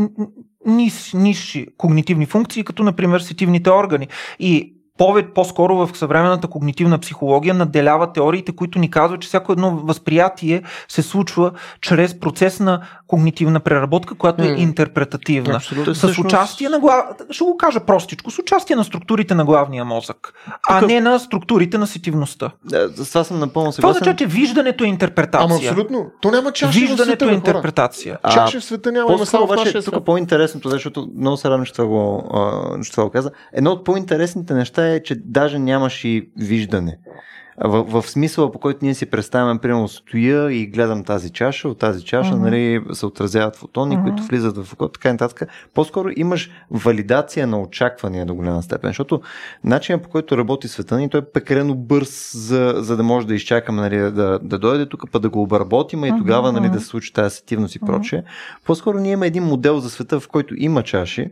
нис, нисши когнитивни функции, като например сетивните органи. И повече, по-скоро в съвременната когнитивна психология наделява теориите, които ни казват, че всяко едно възприятие се случва чрез процес на когнитивна преработка, която е М. интерпретативна. Абсолютно. С Всъщност- участие на глав... Ще го кажа простичко, с участие на структурите на главния мозък, а Тук- не на структурите на сетивността. Да, С това съм напълно Това съгласен. означава, че виждането е интерпретация. Ама абсолютно. То няма чаши в Виждането света, е интерпретация. А, Чаши в света няма, По-скоро само в обаче тук свят. по-интересното, защото много се радвам, че това го, а, че това го каза. Едно от по-интересните неща е, че даже нямаш и виждане. В, в смисъла, по който ние си представяме, примерно, стоя и гледам тази чаша, от тази чаша Мгм. нали, се отразяват фотони, Мгм. които влизат в окото, така и нататък. По-скоро имаш валидация на очаквания до голяма степен, защото начинът по който работи света ни, той е пекрено бърз, за, за да може да изчакаме нали, да, да дойде тук, па да го обработим и тогава нали, да се случи тази сетивност и прочее. По-скоро ние имаме един модел за света, в който има чаши,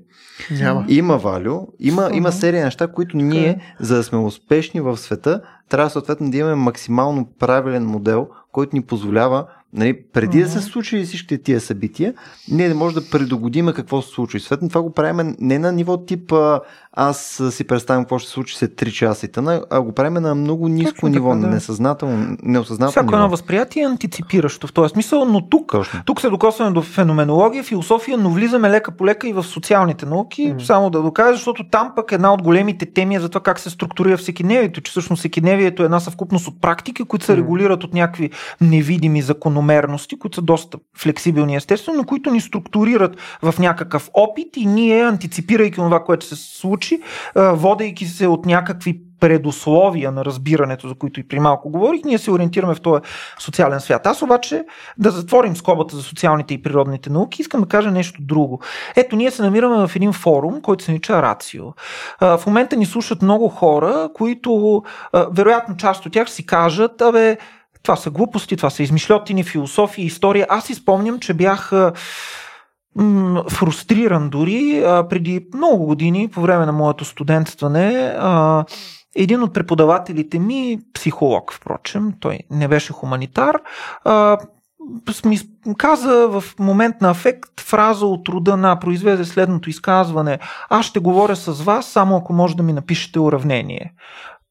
Няма. има валю, има, има серия неща, които ние, за да сме успешни в света, трябва съответно да имаме максимално правилен модел, който ни позволява, нали, преди да се случи всичките тия събития, ние да може да предогодиме какво се случва. И съответно това го правим не на ниво тип а, аз а, си представям какво ще се случи след 3 часа и тъна, а го правим на много ниско Точно ниво, така, на да. несъзнателно, неосъзнателно Всяко едно възприятие е антиципиращо в този смисъл, но тук Точно. Тук се докосваме до феноменология, философия, но влизаме лека по лека и в социалните науки, Мгм. само да докажа, защото там пък една от големите теми е за това как се структурира всекидневието, че всъщност всекидневието е една съвкупност от практики, които се Мгм. регулират от някакви невидими закономерности, които са доста флексибилни естествено, но които ни структурират в някакъв опит и ние, антиципирайки това, което се случи, а, водейки се от някакви предусловия на разбирането, за които и при малко говорих, ние се ориентираме в този социален свят. Аз обаче да затворим скобата за социалните и природните науки, искам да кажа нещо друго. Ето, ние се намираме в един форум, който се нарича Рацио. В момента ни слушат много хора, които, вероятно част от тях си кажат, абе, това са глупости, това са измишлетини, философия, история. Аз си спомням, че бях фрустриран дори преди много години, по време на моето студентстване. Един от преподавателите ми, психолог, впрочем, той не беше хуманитар, ми каза в момент на афект фраза от рода на произведе следното изказване Аз ще говоря с вас, само ако може да ми напишете уравнение.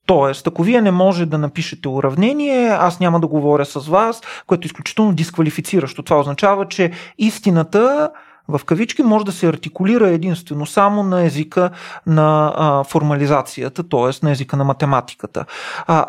Тоест, ако вие не може да напишете уравнение, аз няма да говоря с вас, което е изключително дисквалифициращо. Това означава, че истината в кавички може да се артикулира единствено само на езика на а, формализацията, т.е. на езика на математиката. А,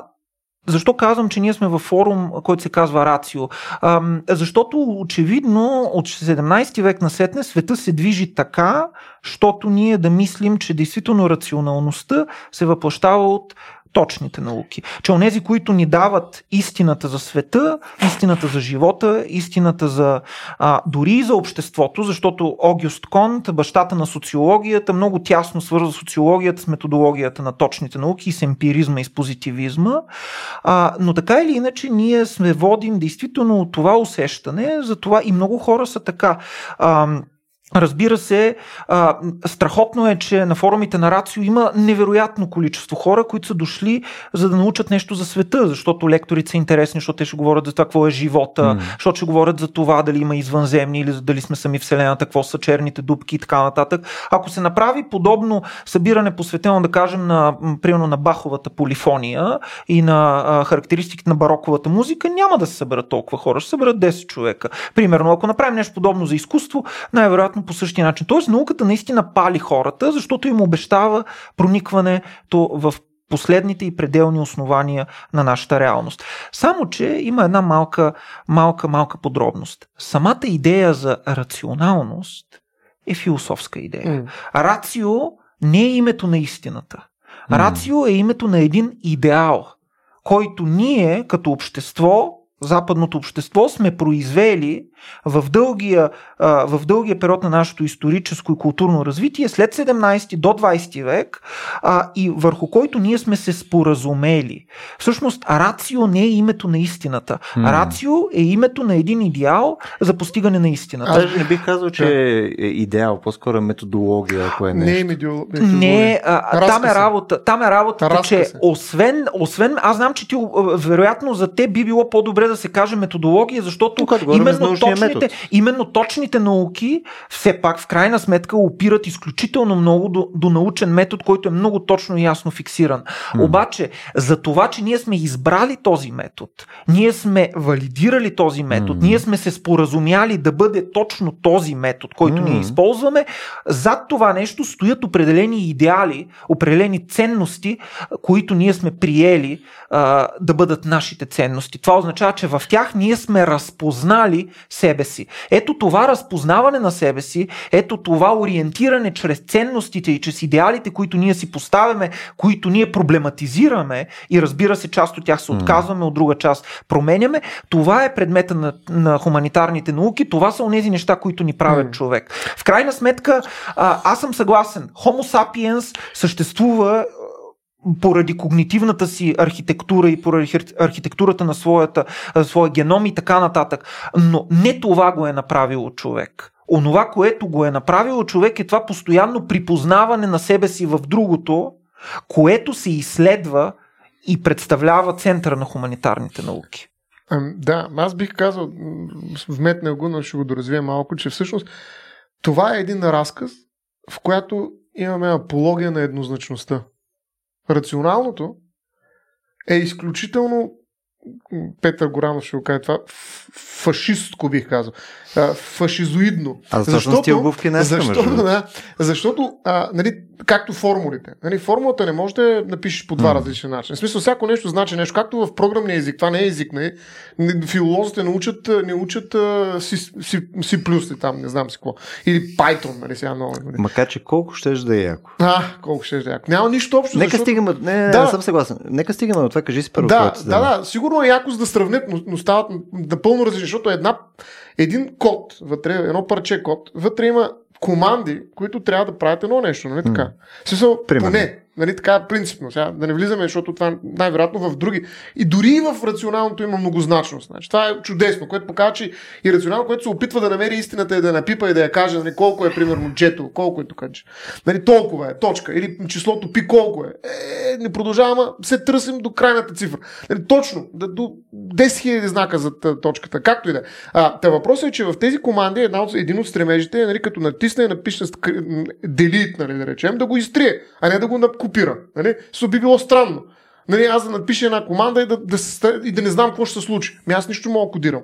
защо казвам, че ние сме във форум, който се казва Рацио? Ам, защото очевидно от 17 век на сетне света се движи така, защото ние да мислим, че действително рационалността се въплащава от точните науки. Че онези, които ни дават истината за света, истината за живота, истината за а, дори и за обществото, защото Огюст Конт, бащата на социологията, много тясно свързва социологията с методологията на точните науки и с емпиризма и с позитивизма. А, но така или иначе ние сме водим действително от това усещане, за това и много хора са така. А, Разбира се, а, страхотно е, че на форумите на Рацио има невероятно количество хора, които са дошли за да научат нещо за света, защото лекторите са интересни, защото те ще говорят за това какво е живота, mm. защото ще говорят за това дали има извънземни или дали сме сами Вселената, какво са черните дубки и така нататък. Ако се направи подобно събиране посветено, да кажем, на, примерно на Баховата полифония и на а, характеристиките на бароковата музика, няма да се съберат толкова хора, ще съберат 10 човека. Примерно, ако направим нещо подобно за изкуство, най-вероятно по същия начин. Тоест, науката наистина пали хората, защото им обещава проникването в последните и пределни основания на нашата реалност. Само, че има една малка, малка, малка подробност. Самата идея за рационалност е философска идея. А рацио не е името на истината. М. Рацио е името на един идеал, който ние като общество западното общество сме произвели в дългия, в дългия период на нашето историческо и културно развитие след 17 до 20 век и върху който ние сме се споразумели. Всъщност, рацио не е името на истината. Mm. Рацио е името на един идеал за постигане на истината. Аз не бих казал, че е идеал, по-скоро е методология, ако е нещо. Не е методология. Не, а, там е работа, там е работа, че освен, освен, аз знам, че ти вероятно за те би било по-добре да се каже методология, защото Тук, именно, точните, именно точните науки все пак в крайна сметка опират изключително много до, до научен метод, който е много точно и ясно фиксиран. Mm. Обаче, за това, че ние сме избрали този метод, ние сме валидирали този метод, mm. ние сме се споразумяли да бъде точно този метод, който mm. ние използваме, зад това нещо стоят определени идеали, определени ценности, които ние сме приели а, да бъдат нашите ценности. Това означава, че в тях ние сме разпознали себе си. Ето това разпознаване на себе си, ето това ориентиране чрез ценностите и чрез идеалите, които ние си поставяме, които ние проблематизираме и разбира се, част от тях се отказваме, от друга част променяме, това е предмета на, на хуманитарните науки, това са онези неща, които ни правят mm. човек. В крайна сметка, а, аз съм съгласен. Homo sapiens съществува поради когнитивната си архитектура и поради архитектурата на своята, своя геном и така нататък. Но не това го е направило човек. Онова, което го е направило човек е това постоянно припознаване на себе си в другото, което се изследва и представлява центъра на хуманитарните науки. Да, аз бих казал, вметнал го, но ще го доразвия малко, че всъщност това е един разказ, в която имаме апология на еднозначността. Рационалното е изключително Петър Горанов ще го каже това, фашистко бих казал. Фашизоидно. А защото ти обувки не защото, да, защото а, нали, както формулите. Нали, формулата не може да напишеш по два mm. различни начина. В смисъл, всяко нещо значи нещо. Както в програмния език. Това не е език. Не, филолозите не учат, не учат а, си, си, си плюс ли там, не знам си какво. Или Python, нали сега много. Нали. Макар, че колко ще да е яко. А, колко ще да е яко. Няма нищо общо. Нека защото... стигаме. Не, да. не, съм съгласен. Нека стигаме от това. Кажи си първо. Да, да, да, Сигурно е яко за да сравнят, но, но стават напълно различни, защото една, един код, вътре, едно парче код, вътре има команди, които трябва да правят едно нещо, нали така? Mm. Смисъл, поне, Нали, така принципно. Сега, да не влизаме, защото това е най-вероятно в други. И дори и в рационалното има многозначност. Значи, това е чудесно, което показва, че и рационално, което се опитва да намери истината и да напипа и да я каже, нали, колко е примерно джето, колко е тук. Нали, толкова е, точка. Или числото пи колко е. е не продължаваме, се търсим до крайната цифра. Нали, точно, да, до 10 000 знака за точката, както и да е. Та въпросът е, че в тези команди една от, един от стремежите е, нали, като натисне и напише делит, нали, да речем, да го изтрие, а не да го копира. Нали? Со би било странно. Нали, аз да напиша една команда и да, да, и да не знам какво ще се случи. Ми аз нищо мога кодирам.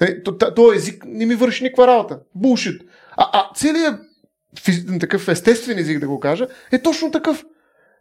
Нали, то, език не ми върши никаква работа. Булшит. А, а целият такъв естествен език, да го кажа, е точно такъв.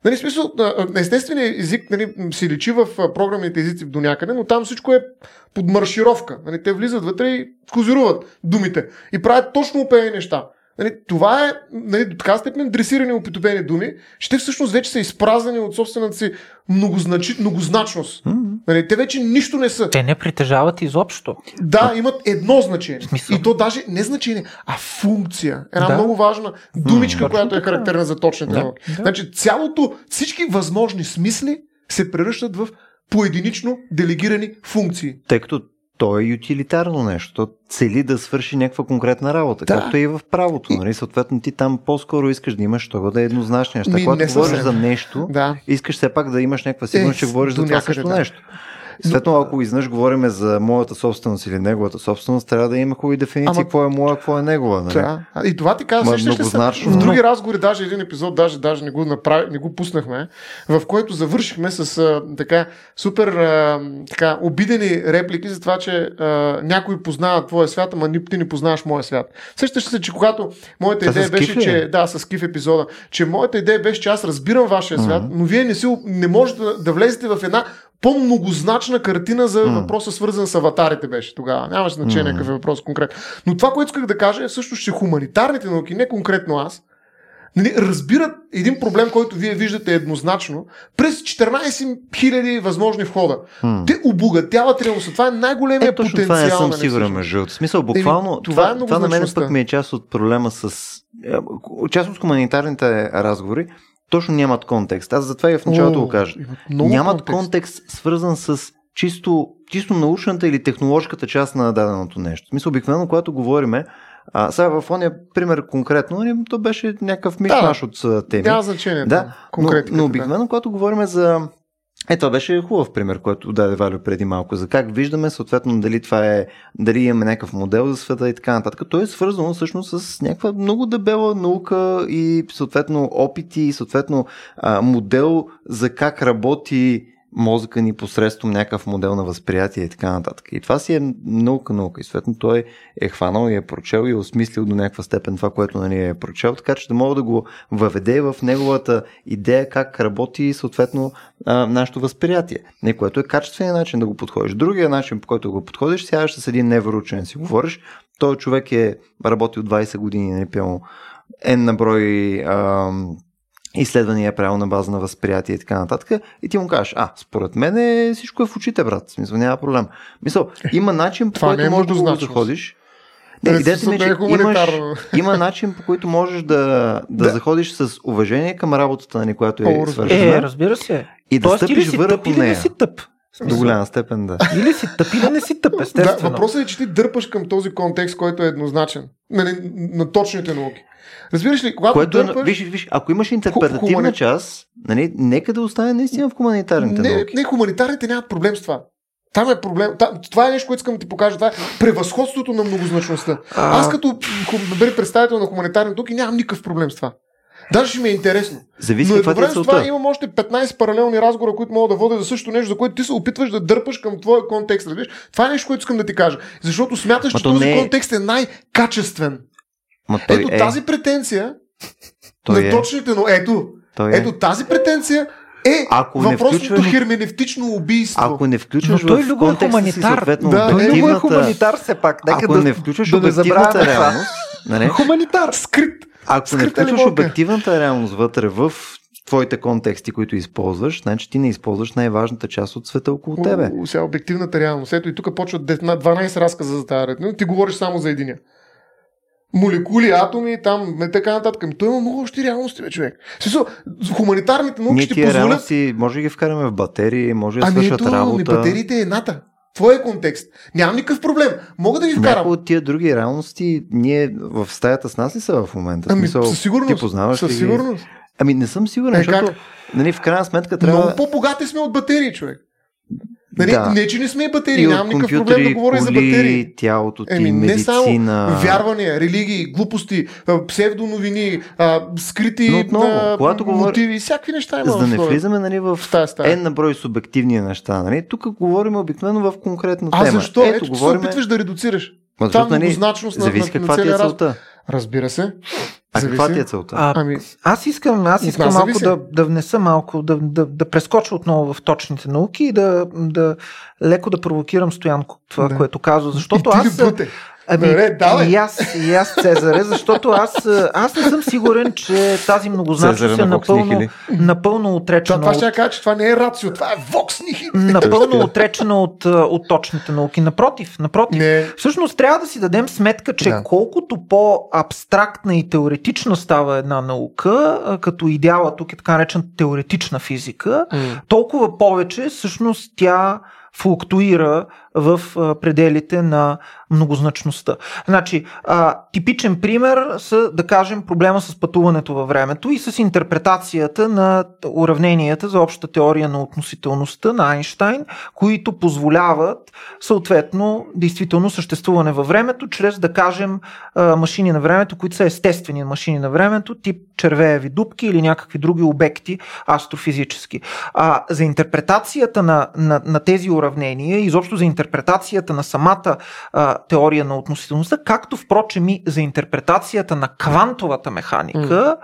Нали, смисъл, естественият език нали, си личи в програмните езици до някъде, но там всичко е под маршировка. Нали, те влизат вътре и козируват думите и правят точно определени неща. Нали, това е нали, до така степен дресирани опитопени думи, ще всъщност вече са изпразнени от собствената си многозначи, многозначност. Mm-hmm. Нали, те вече нищо не са. Те не притежават изобщо. Да, имат едно значение. Смисъл? И то даже не значение, а функция. Една да. много важна думичка, mm, която е характерна за точните да. науки. Да. Значи цялото, всички възможни смисли се превръщат в поединично делегирани функции. Тъй като то е ютилитарно нещо. То цели да свърши някаква конкретна работа, да. както е и в правото. Нали? Съответно, ти там по-скоро искаш да имаш това да е еднозначно неща. Когато говориш за нещо, да. искаш все пак да имаш някаква сигурност, е, че говориш за това също да. нещо. Следно, ако изнъж говорим за моята собственост или неговата собственост, трябва да има хубави дефиниции, Ама... какво е моя, какво е негова. Нали? Да. И това ти казваш, многозначно. В други разговори, даже един епизод, даже, даже не, го направи, не го пуснахме, в който завършихме с а, така супер а, така, обидени реплики за това, че а, някой познава твоя свят, ама ти не познаваш моя свят. Същаш се, че когато моята Та идея беше, че да, с Киф епизода, че моята идея беше, че аз разбирам вашия свят, mm-hmm. но вие не, си, не можете да, да влезете в една по-многозначна картина за mm. въпроса, свързан с аватарите беше тогава. Нямаше значение mm. какъв е въпрос конкретно. Но това, което исках да кажа е също, че хуманитарните науки, не конкретно аз, нали, разбират един проблем, който вие виждате еднозначно, през 14 000 възможни входа. Хм. Те обогатяват реалността. Това е най-големият Е, точно потенциал. това не съм сигурен, всъщност. между другото. Смисъл, буквално, Еми, това това, е това, на мен пък ми е част от проблема с... е, Част от хуманитарните разговори точно нямат контекст. Аз затова и в началото О, го кажа. Нямат контекст. контекст, свързан с чисто, чисто научната или технологската част на даденото нещо. Смисъл, обикновено, когато говориме, а, сега в ония пример конкретно, нали, то беше някакъв мишмаш от а, теми. Няма значение. Да, но, но да. обикновено, когато говорим за... Е, това беше хубав пример, който даде Валю преди малко, за как виждаме, съответно, дали това е, дали имаме някакъв модел за света и така нататък. То е свързано всъщност с някаква много дебела наука и съответно опити и съответно модел за как работи мозъка ни посредством някакъв модел на възприятие и така нататък. И това си е наука, наука. И съответно той е хванал и е прочел и е осмислил до някаква степен това, което нали, е прочел, така че да мога да го въведе в неговата идея как работи съответно а, нашето възприятие. Не, което е качественият начин да го подходиш. Другия начин, по който го подходиш, сядаш с един невроучен, си говориш. Той човек е работил 20 години, не пълно N на брой изследвания е правил на база на възприятие и така нататък. И ти му кажеш, а, според мен е, всичко е в очите, брат. В смисъл, няма проблем. Мисъл, има начин, по който е можеш да го заходиш. Не, Не, идеята ми е, не че е имаш, има начин, по който можеш да, да, Да. заходиш с уважение към работата, на която О, е свършена. Е, разбира се. и да Тоест, стъпиш си върху тъп, или не нея. си тъп. До голяма степен, да. Или си тъп, или не си тъп, Да, естествено. въпросът е, че ти дърпаш към този контекст, който е еднозначен. Нали, на точните науки. Разбираш ли, когато Което е, дърпаш... виж, виж, ако имаш интерпретативна хумани- част, нали, нека да остане наистина в хуманитарните не, науки. не, хуманитарните нямат проблем с това. Там е проблем. Там, това е нещо, което искам да ти покажа. Това е превъзходството на многозначността. А- Аз като бъде представител на хуманитарните науки нямам никакъв проблем с това. Даже ще ми е интересно. Зависи Но е едновременно с това имам още 15 паралелни разговора, които мога да водя за същото нещо, за което ти се опитваш да дърпаш към твоя контекст. Разбираш? Това е нещо, което искам да ти кажа. Защото смяташ, Ма че то този не е- контекст е най-качествен. Ма той Ето е, тази претенция той на е, точните, но ето, той е. ето тази претенция е Ако не въпросното включваш- херменевтично убийство. Ако не включваш Но той в Любо е контекста си съответно Да, Той Любо е обективната... хуманитар все пак. Нека Ако да, не включваш да не обективната реалност, нали? Хуманитар. скрит. ако не Скрита включваш лимонка. обективната реалност вътре в твоите контексти, които използваш, значи ти не използваш най-важната част от света около тебе. Сега обективната реалност. Ето и тук почват дет- на 12 разказа за тази ред. Но Ти говориш само за единия. Молекули, атоми, там, не така нататък. Ами той има много още реалности, бе, човек. Смисъл, хуманитарните науки Ние ще позволят... реалности може да ги вкараме в батерии, може да Ами свършат ето, работа. батериите е едната. Твоя контекст. Нямам никакъв проблем. Мога да ги вкарам. Някои от тия други реалности, ние в стаята с нас ли са в момента? Ами, смисъл, със сигурност. Ти познаваш със ги? сигурност. Ами не съм сигурен, Е, защото как? нали, в крайна сметка трябва... Много по-богати сме от батерии, човек. Нали? Да. Не, че не сме и батерии. и Нямам никакъв проблем да говоря и за коли, батерии. тялото ти, Еми, не само вярвания, религии, глупости, а, псевдоновини, а, скрити Но отново, а, когато говор- мотиви, всякакви неща има За да не влизаме нали, в в тази стая. N на брой субективни неща. Нали? Тук говорим обикновено в конкретна А тема. защо? Ето, Ето, ти се говорим... опитваш да редуцираш. Ма, защото, нали, на, зависи на, на каква ти е целта. Разбира се. А Зависи. каква ти е целта? А, Ами, Аз искам, аз искам малко зависи. да, да внеса малко, да, да, да прескоча отново в точните науки и да, да леко да провокирам Стоянко това, Да. което казва. Защото и ти аз. ли бруте? Ами, Добре, давай. и аз, и аз Цезаре, защото аз, аз не съм сигурен, че тази многозначност е напълно, напълно Това, отречена това от ще кажа, че това не е рацио, това е вокс напълно отречена от, от точните науки. Напротив, напротив. Не. Всъщност трябва да си дадем сметка, че Да. колкото по-абстрактна и теоретична става една наука, като идеала тук е така наречена теоретична физика, М. толкова повече всъщност тя флуктуира в пределите на многозначността. Значи, а, типичен пример са, да кажем, проблема с пътуването във времето и с интерпретацията на уравненията за обща теория на относителността на Айнштайн, които позволяват съответно действително съществуване във времето, чрез да кажем машини на времето, които са естествени машини на времето, тип червееви дубки или някакви други обекти астрофизически. А, за интерпретацията на, на, на тези уравнения, изобщо за интерпретацията интерпретацията на самата а, теория на относителността, както впрочем и за интерпретацията на квантовата механика,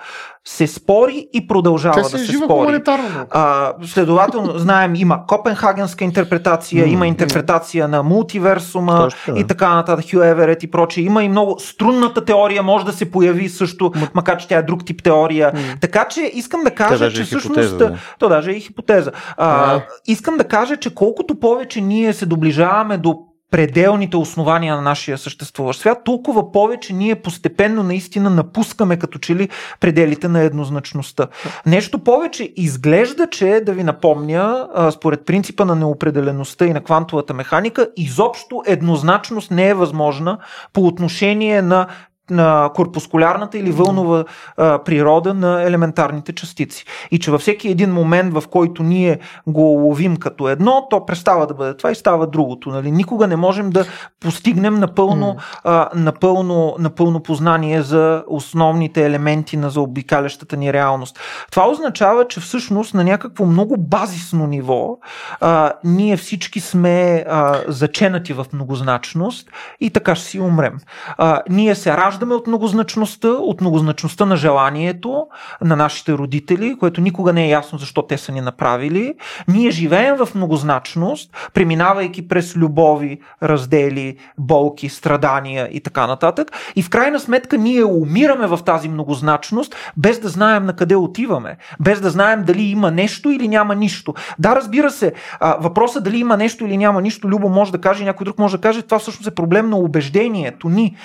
се спори и продължава Тя да се спори. А, следователно, знаем, има Копенхагенска интерпретация, има интерпретация на мултиверсума Точно и така нататък, Хю Еверет и прочее. Има и много. Струнната теория може да се появи също, макар че тя е друг тип теория. Така че искам да кажа, че е всъщност. хипотеза, да. То даже е и хипотеза. А, А. искам да кажа, че колкото повече ние се доближаваме до пределните основания на нашия съществуващ свят, толкова повече ние постепенно наистина напускаме като че ли пределите на еднозначността. Нещо повече изглежда, че да ви напомня, според принципа на неопределеността и на квантовата механика, изобщо еднозначност не е възможна по отношение на на корпускулярната или вълнова а, природа на елементарните частици. И че във всеки един момент, в който ние го ловим като едно, то престава да бъде това и става другото. Нали? Никога не можем да постигнем напълно, а, напълно, напълно познание за основните елементи на заобикалящата ни реалност. Това означава, че всъщност на някакво много базисно ниво а, ние всички сме а, заченати в многозначност и така ще си умрем. А, ние се раждаме от многозначността, от многозначността на желанието на нашите родители, което никога не е ясно защо те са ни направили. Ние живеем в многозначност, преминавайки през любови, раздели, болки, страдания и така нататък. И в крайна сметка ние умираме в тази многозначност, без да знаем на къде отиваме, без да знаем дали има нещо или няма нищо. Да, разбира се, въпросът дали има нещо или няма нищо, Любо може да каже, някой друг може да каже, това всъщност е проблем на убеждението ни.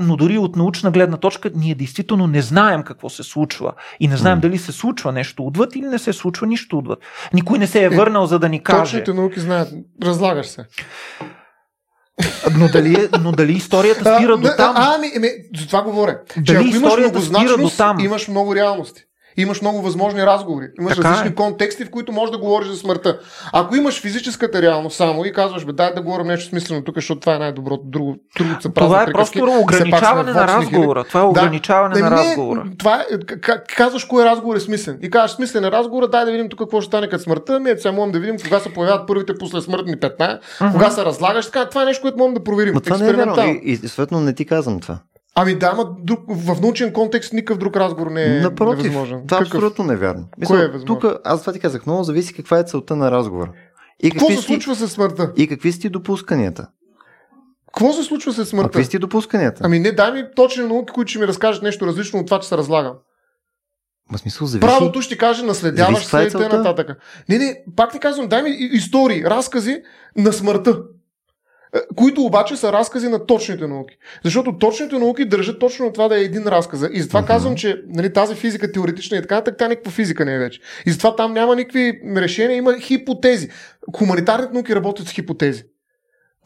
Но дори от научна гледна точка, ние действително не знаем какво се случва. И не знаем М. дали се случва нещо отвъд или не се случва нищо отвъд. Никой не се е върнал, за да ни каже. Точните науки знаят. Разлагаш се. Но дали, но дали историята спира до А, там? А, ами, ами, за това говоря. Че Дали ако имаш историята спира многозначност, дотам? имаш много реалности. Имаш много възможни разговори. Имаш Така различни е. контексти, в които можеш да говориш за смъртта. Ако имаш физическата реалност само и казваш, бе, дай да говорим нещо смислено тук, защото това е най-доброто, друго, другото са празни Това е приказки. просто ограничаване на Nihili. разговора. Това е ограничаване на Ами не, разговора. Това е, казваш кой разговор е смислен. И кажеш смислен е разговор, дай да видим тук какво ще стане като смъртта. Ми, сега можем да видим кога се появяват първите послесмъртни петна, Мгм. кога се разлагаш. Така, това е нещо, което можем да проверим. Но това не е експериментално. И, и съответно не ти казвам това. Ами да, ама друг, в научен контекст никакъв друг разговор не е Напротив, невъзможен. това е Какъв? абсолютно невярно. Кое е възможно? тук, аз това ти казах, много зависи каква е целта на разговора. И Какво се случва с смъртта? и какви са ти допусканията? Какво се случва с смъртта? какви са ти допусканията? Ами не, дай ми точни науки, които ще ми разкажат нещо различно от това, че се разлагам. В смисъл зависи. Правото ще каже, наследяваш се е и нататък. Не, не, пак ти казвам, дай ми истории, разкази на смъртта. Е, Които обаче са разкази на точните науки. Защото точните науки държат точно на това да е един разказ. И затова Мгм. казвам, че нали, тази физика теоретична и така, нататък, тя никаква физика не е вече. И затова там няма никакви решения, има хипотези. Хуманитарните науки работят с хипотези.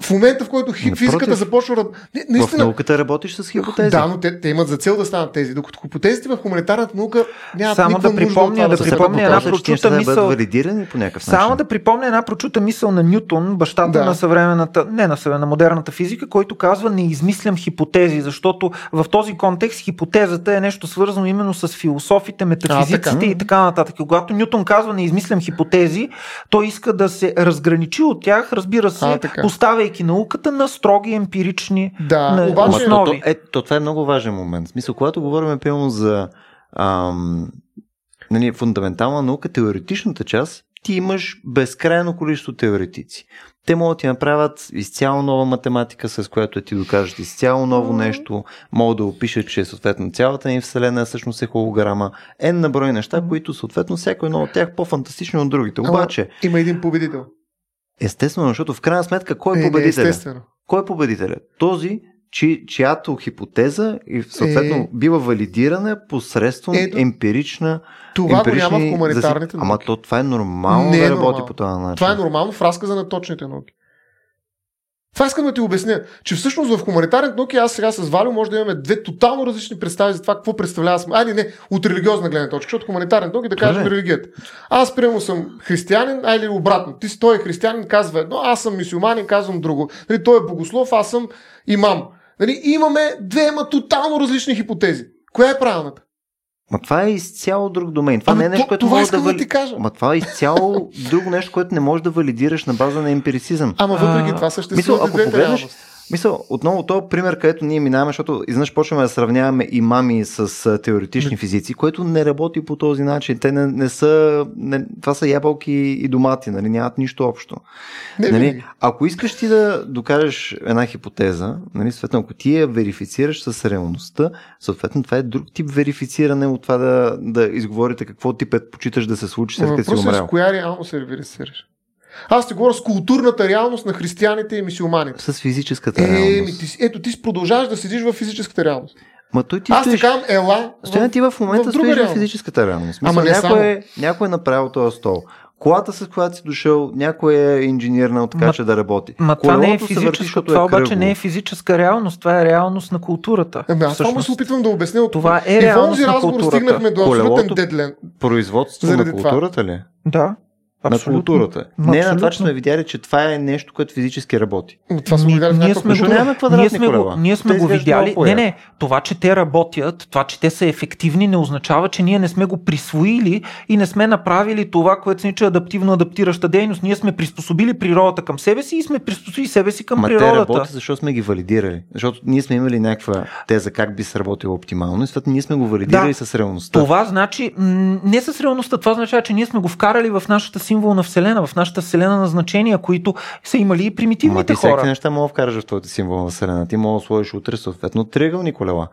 В момента, в който хи- Напротив. физиката започва да. Не, В наистина, науката работиш с хипотези. да, но те, те имат за цел да станат тези, докато хипотезите в хуманитарната наука нямат Само да припомня- да се припомня една е, прочута да мисъл. валидирани по някакъв Само начин. да припомня една прочута мисъл на Нютон, бащата Да. на съвременната, не на съвременна, на модерната физика, който казва не измислям хипотези, защото в този контекст хипотезата е нещо свързано именно с философите, метафизиците така. и така нататък. Когато Нютон казва не измислям хипотези, той иска да се разграничи от тях, разбира се, А, така. Поставяйки науката на строги емпирични Да, на обаче- Ама то, основи. то, е, то, това е много важен момент. В смисъл, когато говорим примерно за ам, нали, фундаментална наука, теоретичната част, ти имаш безкрайно количество теоретици. Те могат да ти направят изцяло нова математика, с която да ти докажат изцяло ново нещо, могат да опишат, че съответно цялата ни вселена всъщност е холограма. N на брой неща, които съответно всяко едно от тях по-фантастично от другите. Ама- Обаче, Има един победител. Естествено, защото в крайна сметка, кой е Е, победителят? естествено. Кой е победителят? Този, чи, чиято хипотеза и съответно Е. бива валидирана посредством Ето. емпирична Това го няма в хуманитарните заси- Ама науки. то това е нормално Не е да работи нормално. по този начин. Това е нормално в разказа на точните науки. Това искам да ти обясня, че всъщност в хуманитарните науки аз сега с Валю може да имаме две тотално различни представи за това какво представлява сме. Айде не, от религиозна гледна точка, защото хуманитарните науки да кажем религията. Аз примерно съм християнин, а или обратно. Ти си той е християнин, казва едно, аз съм мисюманин, казвам друго. Нали, той е богослов, аз съм имам. Нали, имаме две, ама тотално различни хипотези. Коя е правилната? Ма това е изцяло друг домен. Това Ама не е нещо, то- което това може да да ти кажа. Ма това е изцяло друго нещо, което не можеш да валидираш на база на емпирицизъм. Ама въпреки А, това Мисъл, съществуват и ако погледнеш, мисъл, отново този пример, където ние минаваме, защото изнъж почваме да сравняваме имами с теоретични физици, което не работи по този начин. Те не, не са, не, това са ябълки и домати, нали, нямат нищо общо. Не, Нали, ако искаш ти да докажеш една хипотеза, нали, съответно, ако ти я верифицираш с реалността, съответно това е друг тип верифициране от това да, да изговорите какво ти предпочиташ да се случи след като си Въпросът е с умрял. коя реалност се верифицираш. Аз ти говоря с културната реалност на християните и мисиоманите. С физическата Е, реалност. ти, ето ти си продължаваш да седиш в физическата реалност. Ма той ти Аз ти стоиш, казвам, ела. Стоян, ти в момента в стоиш в реалност. физическата реалност. Мисля, Ама не някой, само. е, някой е направил този стол. Колата, с която си дошъл, някой е инженернал така, Ма- че да работи. Ма това не е физическо, защото това е обаче не е физическа реалност, това е реалност на културата. Ами, аз само се опитвам да обясня. От... Това е и в на разговор стигнахме до абсолютен дедлен. Производство Заради на това. културата ли? Да. На Абсолютно. културата. Ма, Не е на това, абсолютно. че сме видяли, че това е нещо, което физически работи. Но Това сме Ние- видяли ние сме квадратни ние сме колела? го, ние сме Те го видяли. Не, не, това, че те работят, това, че те са ефективни, не означава, че ние не сме го присвоили и не сме направили това, което се нарича адаптивно адаптираща дейност. Ние сме приспособили природата към себе си и сме приспособили себе си към Ма те природата. работят, защото сме ги валидирали. Защото ние сме имали някаква теза как би сработило оптимално и след ние сме го валидирали Да. с реалността. Това значи, м, не с реалността, това означава, че ние сме го вкарали в нашата символна вселена, в нашата вселена на значения, които са имали и примитивните ти всеки хора. неща мога да вкараш в твоята символна вселена. Ти мога да сложиш утре съответно триъгълни колела.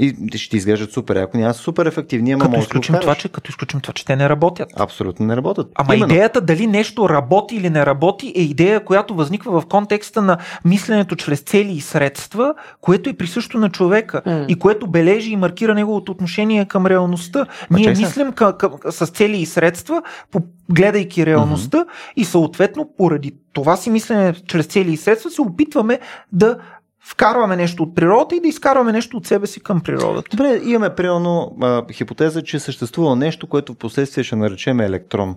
И ще ти изглеждат супер. Ако няма супер ефективни, ама Като може да изключим това, че, като изключим това, че те не работят. Абсолютно не работят. Ама Именно. идеята дали нещо работи или не работи е идея, която възниква в контекста на мисленето чрез цели и средства, което е присъщо на човека М. и което бележи и маркира неговото отношение към реалността. Ма Ние мислим към, към, с цели и средства, по, гледайки реалността и съответно поради това си мислене чрез цели и средства се опитваме да вкарваме нещо от природата и да изкарваме нещо от себе си към природата. Добре, имаме примерно а, хипотеза, че съществува нещо, което в последствие ще наречем електрон.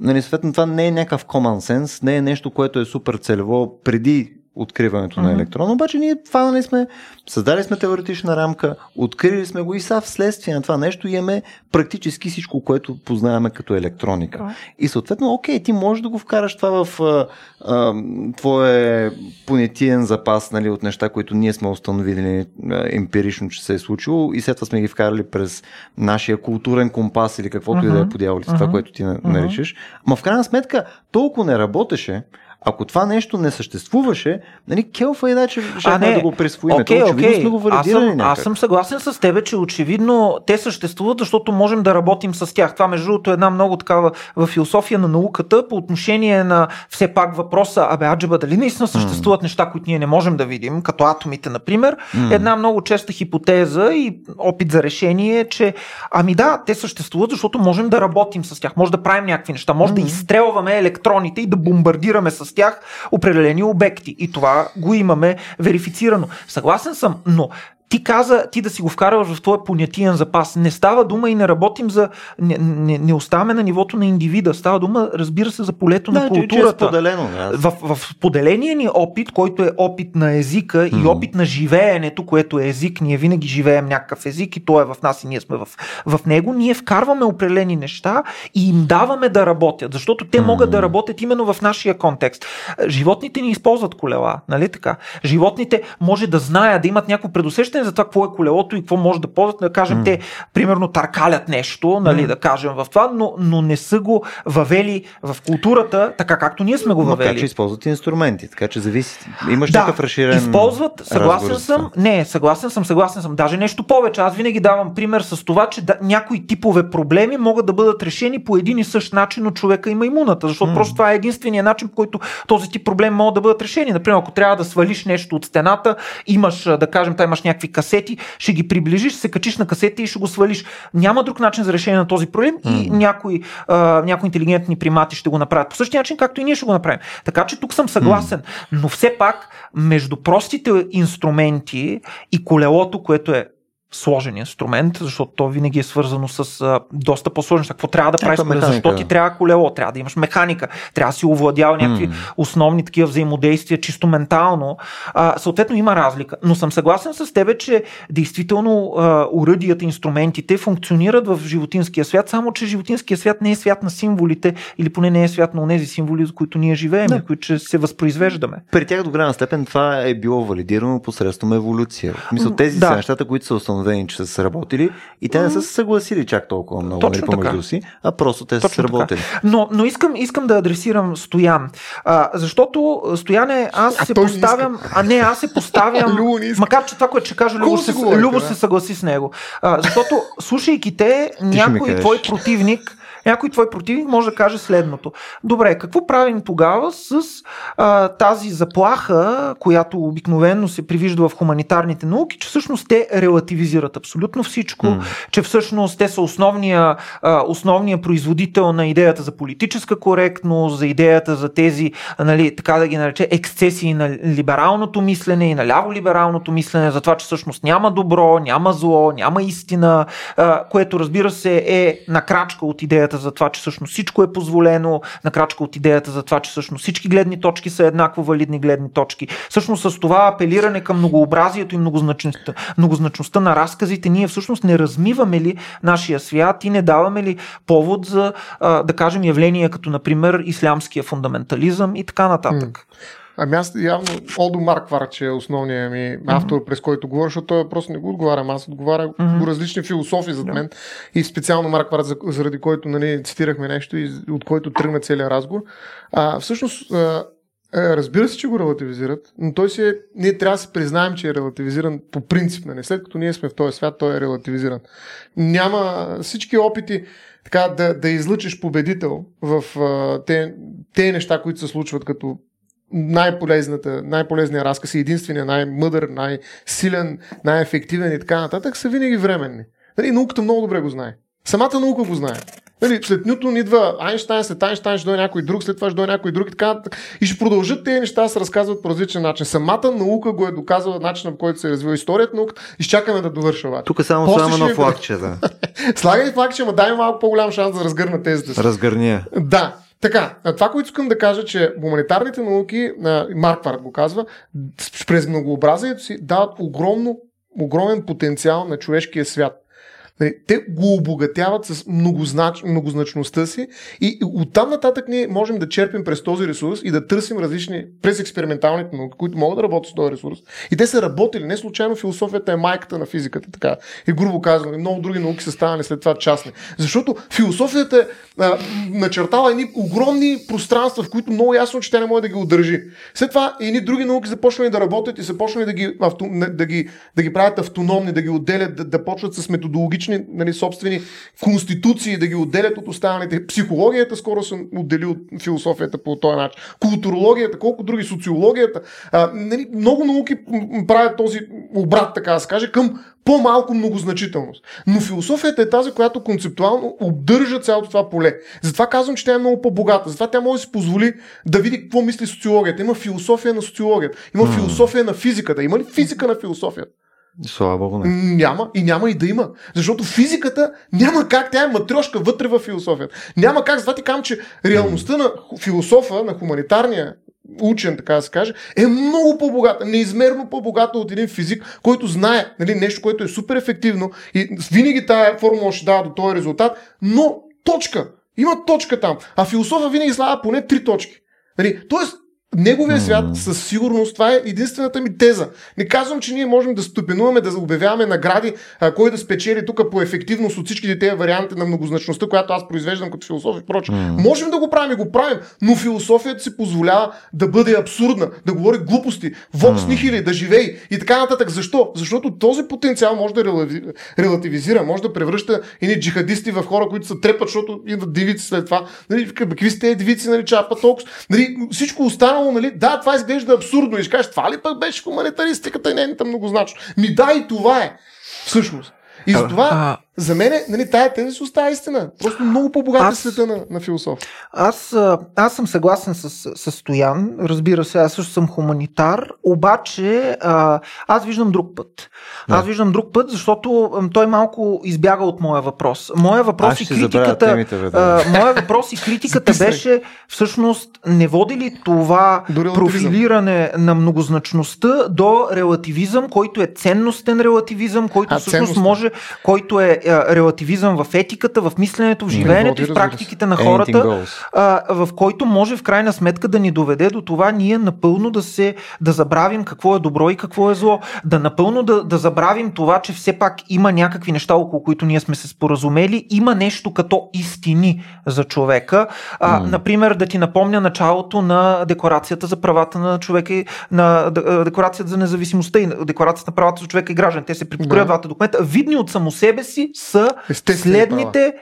Нали, съответно, това не е някакъв common sense, не е нещо, което е супер целево преди откриването на Мгм. електрон, обаче ние фанали сме, създали сме теоретична рамка, открили сме го и са вследствие на това нещо имаме практически всичко, което познаваме като електроника. Да. И съответно, окей, ти можеш да го вкараш това в а, а, твое понятиен запас нали, от неща, които ние сме установили а, емпирично, че се е случило и след това сме ги вкарали през нашия културен компас или каквото и да е Мгм. по дяволите, това, което ти на- наричаш. Ма в крайна сметка, толкова не работеше, ако това нещо не съществуваше, нали, келфа и да, че щяхме да го присвоим. Окей, очевидно окей. сме го Аз валидирали съм, някак. аз съм съгласен с тебе, че очевидно те съществуват, защото можем да работим с тях. Това, между другото, е една много такава в философия на науката по отношение на все пак въпроса, абе, аджеба, дали наистина съществуват неща, които ние не можем да видим, като атомите, например. М. Една много честа хипотеза и опит за решение е, че ами да, те съществуват, защото можем да работим с тях, може да правим някакви неща, може да Мгм. изстрелваме електроните и да бомбардираме с тях определени обекти. И това го имаме верифицирано. Съгласен съм, но ти каза ти да си го вкарваш в твоя понятиен запас. Не става дума и не работим за. Не, не, не оставаме на нивото на индивида. Става дума, разбира се, за полето на да, че, е културата. споделено. Да. В, в поделения ни опит, който е опит на езика и Мгм. опит на живеенето, което е език, ние винаги живеем някакъв език и той е в нас и ние сме в, в него, ние вкарваме определени неща и им даваме да работят, защото те могат да работят именно в нашия контекст. Животните ни използват колела, нали така? Животните може да знаят, да имат някакво предусещане за това какво е колелото и какво може да ползват. Да кажем, М. те примерно търкалят нещо, нали, М. да кажем в това, но, но не са го въвели в културата, така както ние сме го въвели. че използват инструменти, така че зависи. Имаш Да, някакъв разширен използват, съгласен разговор съм, не, съгласен съм, съгласен съм. Даже нещо повече. Аз винаги давам пример с това, че да, някои типове проблеми могат да бъдат решени по един и същ начин от човека и маймуната, защото М. просто това е единствения начин, по който този тип проблеми могат да бъдат решени. Например, ако трябва да свалиш нещо от стената, имаш, да кажем, там имаш някакви касети, ще ги приближиш, се качиш на касета и ще го свалиш. Няма друг начин за решение на този проблем и някои, а, някои интелигентни примати ще го направят по същия начин, както и ние ще го направим. Така че тук съм съгласен, но все пак между простите инструменти и колелото, което е сложен инструмент, защото то винаги е свързано с а, доста по-сложно. Какво трябва да правиш? Защо ти трябва колело? Трябва да имаш механика, трябва да си овладял някакви М. основни такива взаимодействия, чисто ментално. А, съответно има разлика. Но съм съгласен с тебе, че действително а, уръдията, инструментите функционират в животинския свят, само че животинския свят не е свят на символите или поне не е свят на тези символи, за които ние живеем, Да. да. които се възпроизвеждаме. При тях до голяма степен това е било валидирано посредством еволюция. Мисля, тези Да. са нещата, които са установени, че са сработили и те не са се съгласили чак толкова много Точно нали, помежду така. си, а просто те са Точно така. сработили. Но, но искам, искам да адресирам Стоян. А, защото, Стояне, аз А се той не поставям. А не, аз се поставям. Не макар, че това, което ще кажа, Любо, се, Любо се съгласи с него. А, защото, слушайки те, някой твой противник. Някой твой противник може да каже следното. Добре, какво правим тогава с а, тази заплаха, която обикновено се привижда в хуманитарните науки, че всъщност те релативизират абсолютно всичко, М. че всъщност те са основния, а, основния производител на идеята за политическа коректност, за идеята за тези, нали, така да ги нарече, ексцесии на либералното мислене и на ляво-либералното мислене, за това, че всъщност няма добро, няма зло, няма истина, а, което разбира се е на крачка от идеята за това, че всъщност всичко е позволено, на крачка от идеята за това, че всъщност всички гледни точки са еднакво валидни гледни точки. Всъщност с това апелиране към многообразието и многозначността, многозначността на разказите, ние всъщност не размиваме ли нашия свят и не даваме ли повод за, да кажем, явления като, например, ислямския фундаментализъм и така нататък. Ами аз явно Олдо Маркварч е основният ми автор, през който говоря, защото той просто не го отговарям. Аз отговаря Мгм. по различни философии зад мен и специално Маркварч, за- заради който нали, цитирахме нещо и от който тръгна целият разговор. А, всъщност, а, а, разбира се, че го релативизират, но той си е, ние трябва да си признаем, че е релативизиран по принцип. Нали? След като ние сме в този свят, той е релативизиран. Няма всички опити така да, да излъчиш победител в а, те, те неща, които се случват като най-полезната, най-полезният разказ и единствения, най-мъдър, най-силен, най-ефективен и така нататък, са винаги временни. Нали, науката много добре го знае. Самата наука го знае. Нали, след Нютон идва Айнштайн, след Айнштайн ще дойде някой друг, след това ще дойде някой друг и така нататък. И ще продължат тези неща да се разказват по различен начин. Самата наука го е доказала начинът, по който се е развива историята на науката. Изчакаме да довърша обаче. Тук само После едно ви- флагче, да. Слагай факт, че ма дай малко по-голям шанс да разгърна тезата си. Разгърния. Да. Така, това, което искам да кажа, че хуманитарните науки, Марквард го казва, през многообразието си дават огромно, огромен потенциал на човешкия свят. Нали, Те го обогатяват с многознач, многозначността си и оттам нататък ние можем да черпим през този ресурс и да търсим различни, през експерименталните науки, които могат да работят с този ресурс. И те са работили. Не случайно философията е майката на физиката, така. И грубо казвам, и много други науки са станали след това частни. Защото философията е начертала едни огромни пространства, в които много ясно, че тя не може да ги удържи. След това едни други науки започнали да работят и са почнали да ги, авто, да ги, да ги правят автономни, да ги отделят, да, да почват с методологични нали, собствени конституции, да ги отделят от останалите. Психологията скоро се отдели от философията по този начин. Културологията, колко други, социологията. А, нали, много науки правят този обрат, така да се каже, към по-малко многозначителност. Но философията е тази, която концептуално обдържа цялото това поле. Затова казвам, че тя е много по-богата. Затова тя може да си позволи да види какво мисли социологията. Има философия на социологията. Има философия на физиката. Има ли физика на философията? Слава Богу, Няма и няма и да има. Защото физиката няма как, тя е матрешка вътре в философията. Няма как, затова ти казвам, че реалността на философа, на хуманитарния учен, така да се каже, е много по-богата, неизмерно по-богата от един физик, който знае нали, нещо, което е супер ефективно и винаги тая формула ще дава до този резултат, но точка. Има точка там. А философа винаги слага поне три точки. Нали, тоест, неговия свят със сигурност, това е единствената ми теза. Не казвам, че ние можем да ступенуваме, да обявяваме награди, а, кой да спечели тук по ефективност от всичките тези варианти на многозначността, която аз произвеждам като философия и прочее. Можем да го правим и го правим, но философията си позволява да бъде абсурдна, да говори глупости, вокс М. нихили, да живее и така нататък. Защо? Защото този потенциал може да релативизира, може да превръща едни джихадисти в хора, които се трепат, защото идват девици след това. Нали, вика, «Бе, какви сте девици, нали, чапа толкова. Нали, всичко останало, нали, да, това изглежда абсурдно. И ще кажеш, това ли пък беше хуманитаристиката и нейната многозначност? Ми да, и това е. Всъщност. И А, затова А, за мен, нали, тая теза си остава истина. Просто много по-богата Аз- света на, на философ. Аз, аз съм съгласен с, с Стоян, разбира се, аз също съм хуманитар, обаче а, аз виждам друг път. Да. Аз виждам друг път, защото той малко избяга от моя въпрос. Моя въпрос Аз и критиката. темите. А, моя въпрос и критиката беше всъщност не води ли това До профилиране на многозначността до релативизъм, който е ценностен релативизъм, който А, всъщност ценностен. може, който е а, релативизъм в етиката, в мисленето, в Не живеенето и в практиките на хората а, в който може в крайна сметка да ни доведе до това ние напълно да се да забравим какво е добро и какво е зло. Да напълно да, да забравим това, че все пак има някакви неща, около които ние сме се споразумели. Има нещо като истини за човека. А, М. Например, да ти напомня началото на Декларацията за правата на човека и на Декларацията за независимостта и Декларацията на правата за човека и граждан. Те се припокриват двата документа. Видни от само себе си са Естествени следните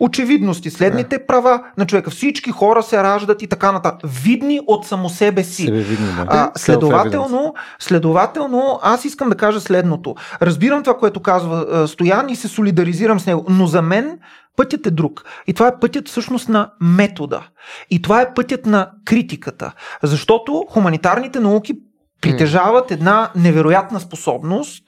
очевидности, следните права на човека. Всички хора се раждат и така нататък. Видни от само себе си. Себевидни, да. А, следователно, следователно, аз искам да кажа следното. Разбирам това, което казва Стоян и се солидаризирам с него, но за мен пътят е друг. И това е пътят всъщност на метода. И това е пътят на критиката. Защото хуманитарните науки притежават една невероятна способност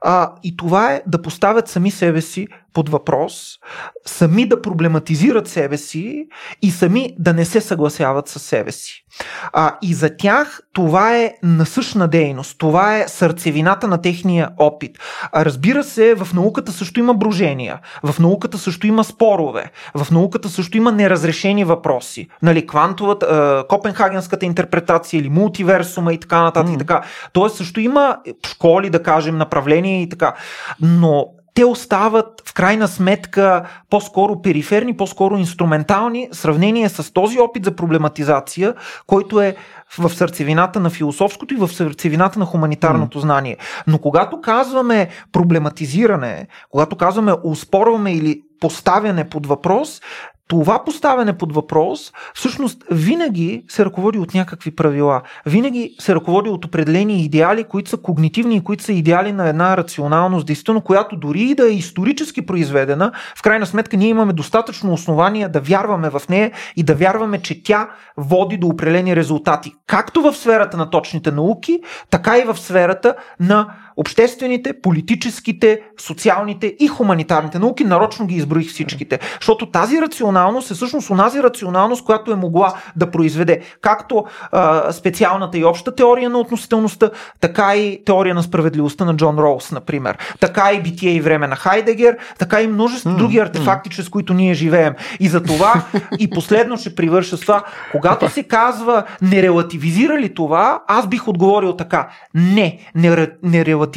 а, и това е да поставят сами себе си под въпрос, сами да проблематизират себе си и сами да не се съгласяват с себе си. А, и за тях това е насъщна дейност, това е сърцевината на техния опит. А, разбира се, в науката също има брожения, в науката също има спорове, в науката също има неразрешени въпроси. Нали, квантовата, копенхагенската интерпретация или мултиверсума и така нататък. М. И така. Тоест също има школи, да кажем, направления и така. Но те остават в крайна сметка по-скоро периферни, по-скоро инструментални в сравнение с този опит за проблематизация, който е в сърцевината на философското и в сърцевината на хуманитарното знание. Но когато казваме проблематизиране, когато казваме успорваме или поставяне под въпрос, това поставяне под въпрос всъщност винаги се ръководи от някакви правила. Винаги се ръководи от определени идеали, които са когнитивни и които са идеали на една рационалност, действително, която дори и да е исторически произведена, в крайна сметка ние имаме достатъчно основания да вярваме в нея и да вярваме, че тя води до определени резултати. Както в сферата на точните науки, така и в сферата на обществените, политическите, социалните и хуманитарните науки. Нарочно ги изброих всичките. Защото тази рационалност е всъщност онази рационалност, която е могла да произведе както а, специалната и обща теория на относителността, така и теория на справедливостта на Джон Роуз, например. Така и битие и време на Хайдегер, така и множество други артефакти, чрез които ние живеем. И за това, и последно ще привърша с това, когато се казва не релативизира ли това, аз бих отговорил така. Не, не, не релативизира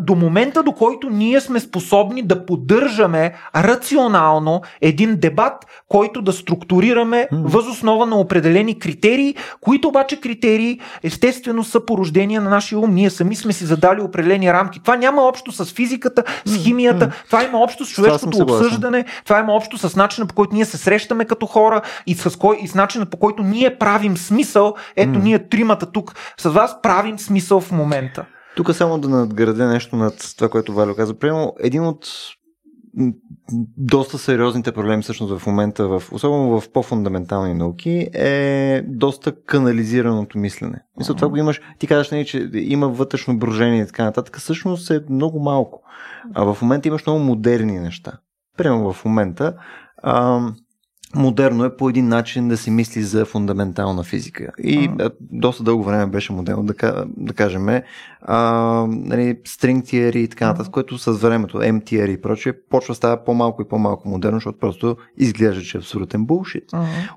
до момента, до който ние сме способни да поддържаме рационално един дебат, който да структурираме М. възоснова на определени критерии, които обаче критерии естествено са порождения на нашия ум. Ние сами сме си задали определени рамки. Това няма общо с физиката, с химията, това има общо с човешкото обсъждане, това има общо с начина по който ние се срещаме като хора и с, кой, и с начина по който ние правим смисъл. Ето ние тримата тук с вас правим смисъл в момента. Тук само да надградя нещо над това, което Валю каза. Примерно, един от доста сериозните проблеми всъщност в момента, в, особено в по-фундаментални науки, е доста канализираното мислене. Мисля, това го имаш, ти казваш, нали, че има вътрешно брожение и така нататък, всъщност е много малко. А в момента имаш много модерни неща. Примерно в момента ам, модерно е по един начин да се мисли за фундаментална физика. И а, доста дълго време беше модерно да, да кажем а, нали, string theory и така нататък, което с времето, MTR и прочее, почва става по-малко и по-малко модерно, защото просто изглежда, че е абсолютен булшит.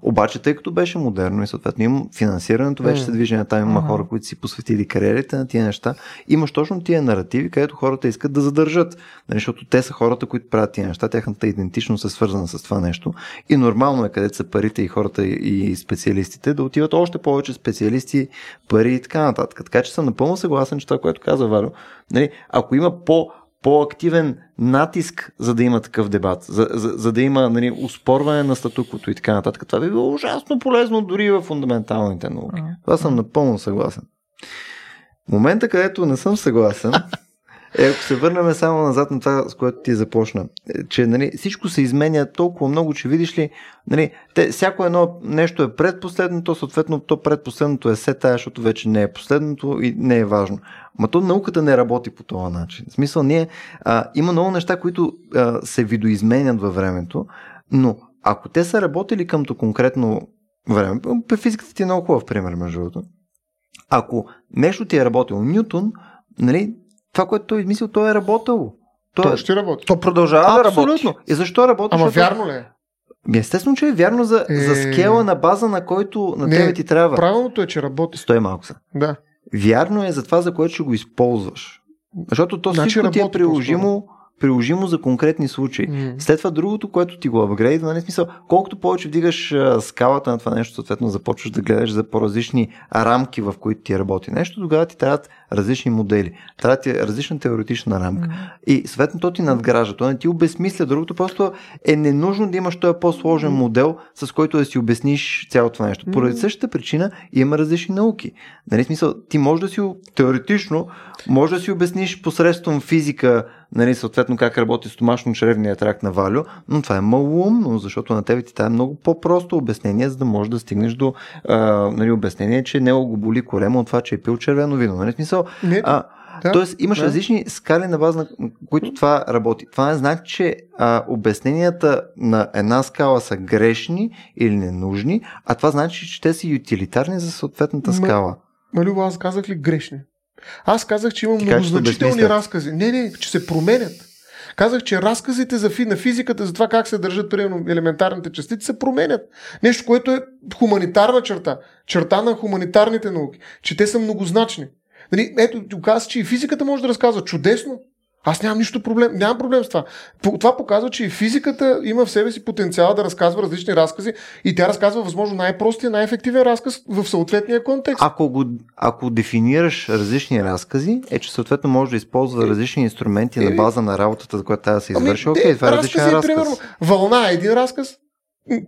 Обаче, тъй като беше модерно и съответно има финансирането, вече се движи на там, има Ага. хора, които си посветили кариерите на тия неща, имаш точно тия наративи, където хората искат да задържат, нали, защото те са хората, които правят тия неща, тяхната идентичност е свързана с това нещо и нормално е където са парите и хората и специалистите да отиват още повече специалисти, пари и така нататък. Така че съм напълно съгласен, че това, което каза Варо, нали, ако има по по-активен натиск, за да има такъв дебат, за, за, за да има нали, успорване на статуквото и така нататък. Това би било ужасно полезно дори в фундаменталните науки. Това съм напълно съгласен. Момента, където не съм съгласен, Е, ако се върнем само назад на това, с което ти започна, е, че нали, всичко се изменя толкова много, че видиш ли, нали, те, всяко едно нещо е предпоследното, съответно то предпоследното е се тая, защото вече не е последното и не е важно. Ма то науката не работи по този начин. В смисъл, ние, а, има много неща, които а, се видоизменят във времето, но ако те са работили къмто конкретно време, физиката ти е много хубав пример, между другото. Ако нещо ти е работило Ньютон, нали, това, което той е измислил, той е работало. Той, той ще работи. То продължава да работи. Абсолютно. И защо работи? Ама Защото... вярно ли е? Естествено, че е вярно за, Е. за скела на база, на който на Не, тебе ти трябва. Правилното е, че работи. Стой малко са. Да. Вярно е за това, за което ще го използваш. Защото то Значи всичко ти е приложимо, приложимо за конкретни случаи. М. След това другото, което ти го апгрейдва, нали смисъл, колкото повече вдигаш скалата на това нещо, съответно започваш да гледаш за по-различни рамки, в които ти работи нещо, тогава ти трябват различни модели. Трябва ти е различна теоретична рамка. И съответно то ти надгражда. То не ти обезмисля. Другото просто е ненужно да имаш този по-сложен модел, с който да си обясниш цялото това нещо. Поради същата причина има различни науки. Нали, смисъл, ти можеш да си теоретично, може да си обясниш посредством физика, нали, съответно как работи стомашно-чревния тракт на Валю, но това е малоумно, защото на тебе ти това е много по-просто обяснение, за да можеш да стигнеш до а, нали, обяснение, че него го боли корема от това, че е пил червено вино. Нали, смисъл, Не, а, да, Тоест имаш да. различни скали на база, на които това работи. Това не значи, че а, обясненията на една скала са грешни или ненужни, а това значи, че те са ютилитарни за съответната Ма- скала. Малюба, аз казах ли грешни? Аз казах, че има многозначителни разкази. Не, не, че се променят. Казах, че разказите за фи, на физиката, за това как се държат примерно елементарните частици, се променят. Нещо, което е хуманитарна черта. Черта на хуманитарните науки. Че те са многозначни. Нали, ето, ти каза, че и физиката може да разказва чудесно. Аз нямам нищо проблем, нямам проблем с това. Това показва, че и физиката има в себе си потенциал да разказва различни разкази и тя разказва възможно най-простия, най-ефективен разказ в съответния контекст. Ако, го, ако дефинираш различни разкази, е, че съответно може да използва различни инструменти на Еми- база на работата, за която трябва да се извърши. Ами, Окей, това е различен разкази, разказ. Примерно, вълна е един разказ,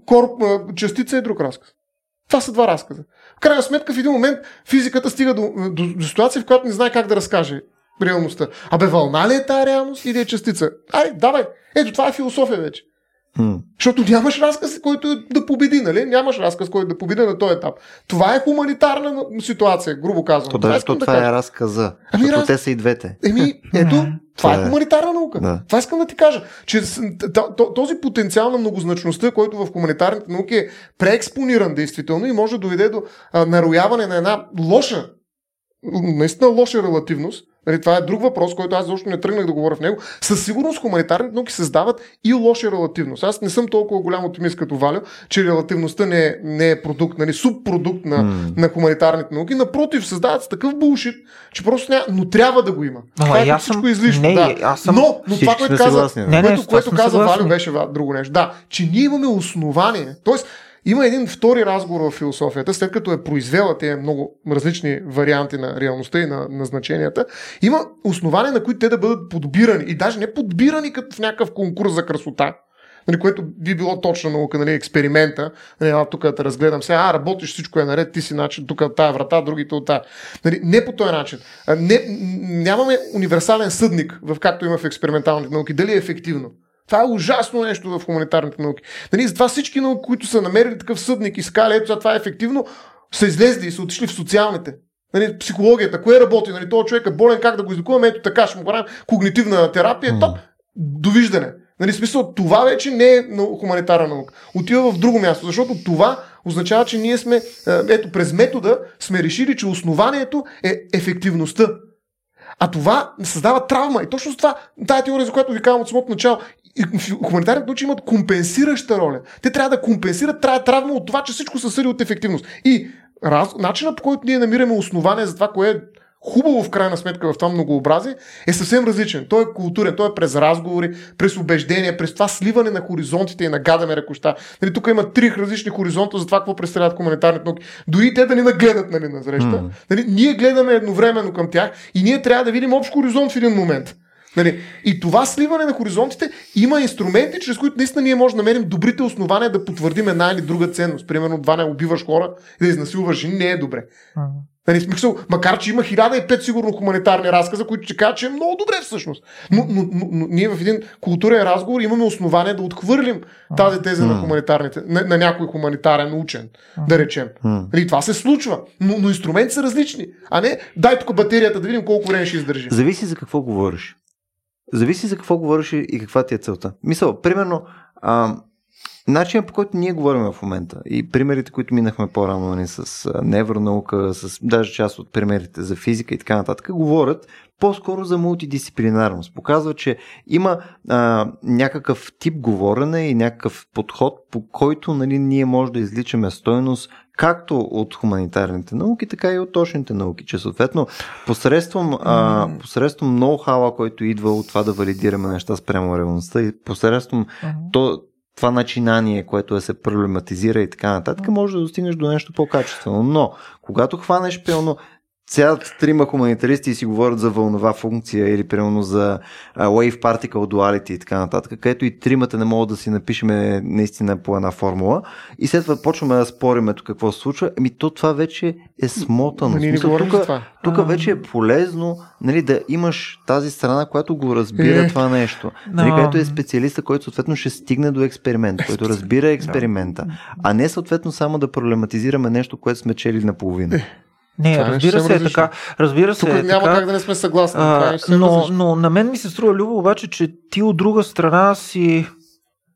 корп, частица е друг разказ. Това са два разказа. В крайна сметка, в един момент физиката стига до, до, до ситуация, в която не знае как да разкаже реалността. Абе, вълна ли е тая реалност или е частица? Ай, давай. Ето, това е философия вече. М. Защото нямаш разказ, който да победи, нали? Нямаш разказ, който да победи на този етап. Това е хуманитарна ситуация, грубо казвам. То даже искам то да това е разказа. Ами, защото раз- те са и двете. Еми, ето, това Това е е. хуманитарна наука. Да. Това искам да ти кажа, че този потенциал на многозначността, който в хуманитарните науки е преекспониран действително и може да доведе до а, нарояване на една лоша, наистина лоша релативност, Нали, това е друг въпрос, който аз защо не тръгнах да говоря в него. Със сигурност хуманитарните науки създават и лоша релативност. Аз не съм толкова голям оптимист като Валю, че релативността не е, не е продукт, нали, субпродукт на, М. на хуманитарните науки. Напротив, създават с такъв булшит, че просто няма, но трябва да го има. Ама това е аз всичко съм- излишно. не, да. аз съм- Но, но това, което каза. Не, не, което, което каза. Валю беше друго нещо. Да, че ние имаме основание. Тоест, има един втори разговор в философията, след като е произвела тези много различни варианти на реалността и на, на значенията, има основания, на които те да бъдат подбирани. И даже не подбирани като в някакъв конкурс за красота, нали, което би било точна наука, нали, експеримента. Нали, тук да разгледам сега, а, работиш, всичко е наред, ти си начин, тук от тая врата, другите от тая. Нали, не по този начин. Не, нямаме универсален съдник, в както има в експерименталните науки, дали е ефективно. Това е ужасно нещо в хуманитарните науки. Нали, затова всички науки, които са намерили такъв съдник и са казали, ето това е ефективно, са излезли и са отишли в социалните. Нали, психологията, кое работи, нали, този човек е болен, как да го излекуваме, ето така, ще му правим когнитивна терапия, топ, довиждане. Нали, смисъл, това вече не е хуманитарна наука. Отива в друго място, защото това означава, че ние сме, е, ето, през метода сме решили, че основанието е ефективността. А това създава травма. И точно с това, тая теория, за която ви казвам от самото начало, хуманитарните науки имат компенсираща роля. Те трябва да компенсират трая травма от това, че всичко се съди от ефективност. И раз, начинът по който ние намираме основание за това, кое е хубаво в крайна сметка в това многообразие, е съвсем различен. Той е културен, той е през разговори, през убеждения, през това сливане на хоризонтите и на гадаме ръкоща. Нали, тук има три различни хоризонта за това, какво представляват хуманитарните науки. Дори те да ни нагледат нали, на среща. М. Нали, ние гледаме едновременно към тях и ние трябва да видим общ хоризонт в един момент. Нали? И това сливане на хоризонтите има инструменти, чрез които наистина ние можем да намерим добрите основания да потвърдим една или друга ценност. Примерно, това не убиваш хора и да изнасилваш жени не е добре. Нали, смисъл, макар, че има 1005 сигурно хуманитарни разказа, които ще кажат, че е много добре всъщност. Но, но, но, но ние в един културен разговор имаме основание да отхвърлим тази теза на хуманитарните, на, на някой хуманитарен учен, да речем. Нали, това се случва, но, но инструменти са различни. А не, дай тук батерията да видим колко време ще издържи. Зависи за какво говориш. Зависи за какво говориш и каква ти е целта. Мисъл, примерно, а, Начинът по който ние говорим в момента и примерите, които минахме по-рано нали, с невронаука, с даже част от примерите за физика и така нататък, говорят по-скоро за мултидисциплинарност. Показва, че има а, някакъв тип говорене и някакъв подход, по който нали, ние може да изличаме стойност както от хуманитарните науки, така и от точните науки, че съответно посредством, а, посредством ноу-хауа, който идва от това да валидираме неща спрямо реалността и посредством uh-huh. то, това начинание, което да се проблематизира и така нататък, може да достигнеш до нещо по-качествено. Но, когато хванеш пълно цялата трима хуманитаристи си говорят за вълнова функция или примерно за wave particle duality и така нататък, където и тримата не могат да си напишеме наистина по една формула и след това почваме да спориме тук какво се случва, ами то това вече е смотано. Ние не говорим тук, това. тук вече е полезно нали, да имаш тази страна, която го разбира е. това нещо. Нали, Но- където е специалиста, който съответно ще стигне до експеримент, който разбира експеримента, а не съответно само да проблематизираме нещо, което сме чели наполовина. Не, Това е разбира съвсем се е различно. така. Разбира се Тук е няма така. как да не сме съгласни. това е А, съвсем но, различно. но на мен ми се струва, Любо, обаче, че ти от друга страна си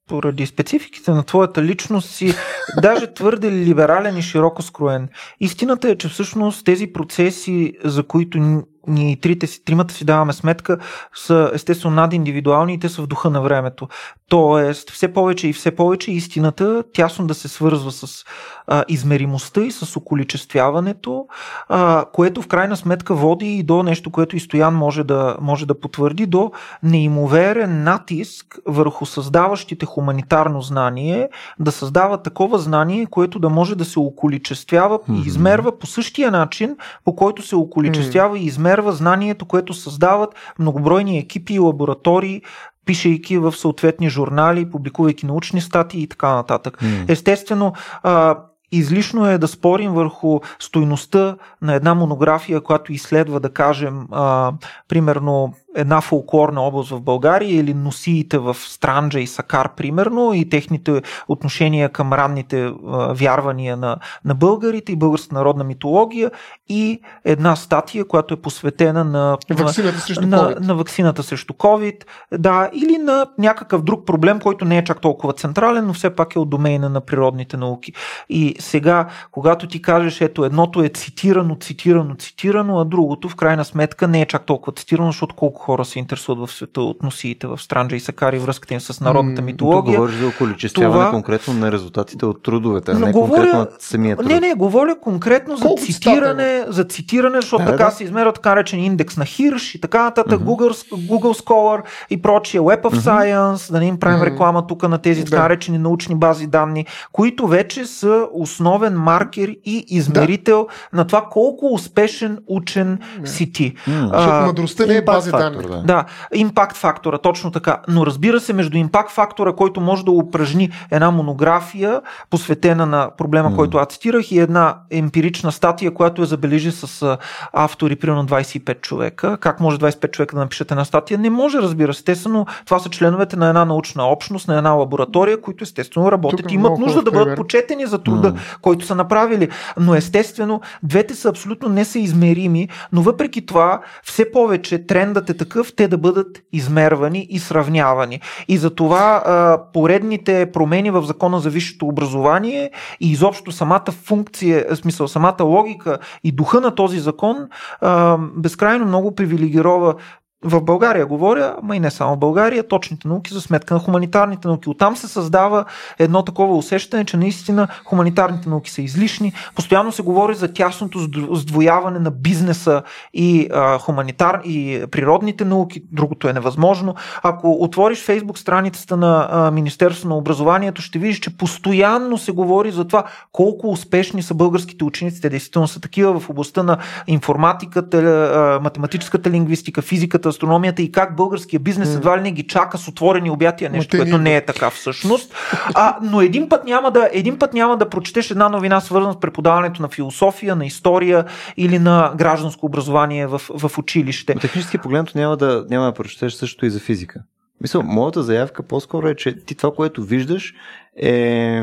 поради спецификите на твоята личност си даже твърде либерален и широко скроен. Истината е, че всъщност тези процеси, за които ние трите си, тримата си даваме сметка, са естествено надиндивидуални и те са в духа на времето. Тоест, все повече и все повече истината тясно да се свързва с а, измеримостта и с околичествяването, а, което в крайна сметка води и до нещо, което и Стоян може да, може да потвърди, до неимоверен натиск върху създаващите хуманитарно знание, да създава такова знание, което да може да се околичествява и измерва по същия начин, по който се околичествява и измерва знанието, което създават многобройни екипи и лаборатории, пишейки в съответни журнали, публикувайки научни статии и така нататък. М. Естествено, а, излишно е да спорим върху стойността на една монография, която изследва, да кажем, а, примерно една фолклорна област в България или носиите в Странджа и Сакар, примерно, и техните отношения към ранните вярвания на, на българите и българската народна митология и една статия, която е посветена на, Ваксината срещу на, COVID. на ваксината срещу COVID, да, или на някакъв друг проблем, който не е чак толкова централен, но все пак е от домейна на природните науки. И сега, когато ти кажеш, ето едното е цитирано, цитирано, цитирано, а другото в крайна сметка не е чак толкова цитирано, защото колко хора се интересуват в света от носиите в Странджа и Сакари, връзката им с народната М, Тук митология. говориш за околичествяване Това- конкретно на резултатите от трудовете, а не говоря- конкретно от самия труд. Не, не, говоря конкретно за Колко цитиране, за цитиране, защото Да, така да. се измерва така речен индекс на Хирш и така нататък, Мгм. Google, Google Scholar и прочие, Web of Мгм. Science, да не им правим Мгм. реклама тук на тези така Да. наречени научни бази данни, които вече са основен маркер и измерител на това колко успешен учен си ти. А, Защото мъдростта не е бази фактор, да. Да, импакт фактора, точно така. Но разбира се, между импакт фактора, който може да упражни една монография, посветена на проблема, М. който аз цитирах, и една емпирична статия, която я забележи с автори, примерно 25 човека. Как може 25 човека да напишат една статия? Не може, разбира се. Естествено, това са членовете на една научна общност, на една лаборатория, които естествено работят Тук и имат нужда да бъдат почетени за труда, М. който са направили. Но естествено, двете са абсолютно несъизмерими, но въпреки това, все повече трендът е такъв те да бъдат измервани и сравнявани. И затова а, поредните промени в закона за висшето образование и изобщо самата функция, в смисъл самата логика и духа на този закон а, безкрайно много привилегирова в България говоря, ма и не само в България, точните науки за сметка на хуманитарните науки. Оттам се създава едно такова усещане, че наистина хуманитарните науки са излишни. Постоянно се говори за тясното сдво- сдвояване на бизнеса и а, хуманитар и природните науки. Другото е невъзможно. Ако отвориш фейсбук страницата на Министерството на образованието, ще видиш, че постоянно се говори за това колко успешни са българските ученици. Те действително са такива в областта на информатиката, математическата лингвистика, физиката, астрономията и как българския бизнес едва ли не ги чака с отворени обятия, нещо, което не е така всъщност. А, но един път, няма да, един път няма да прочетеш една новина, свързана с преподаването на философия, на история или на гражданско образование в, в училище. Но технически погледнато няма да, няма да прочетеш също и за физика. Мисля, моята заявка по-скоро е, че ти това, което виждаш е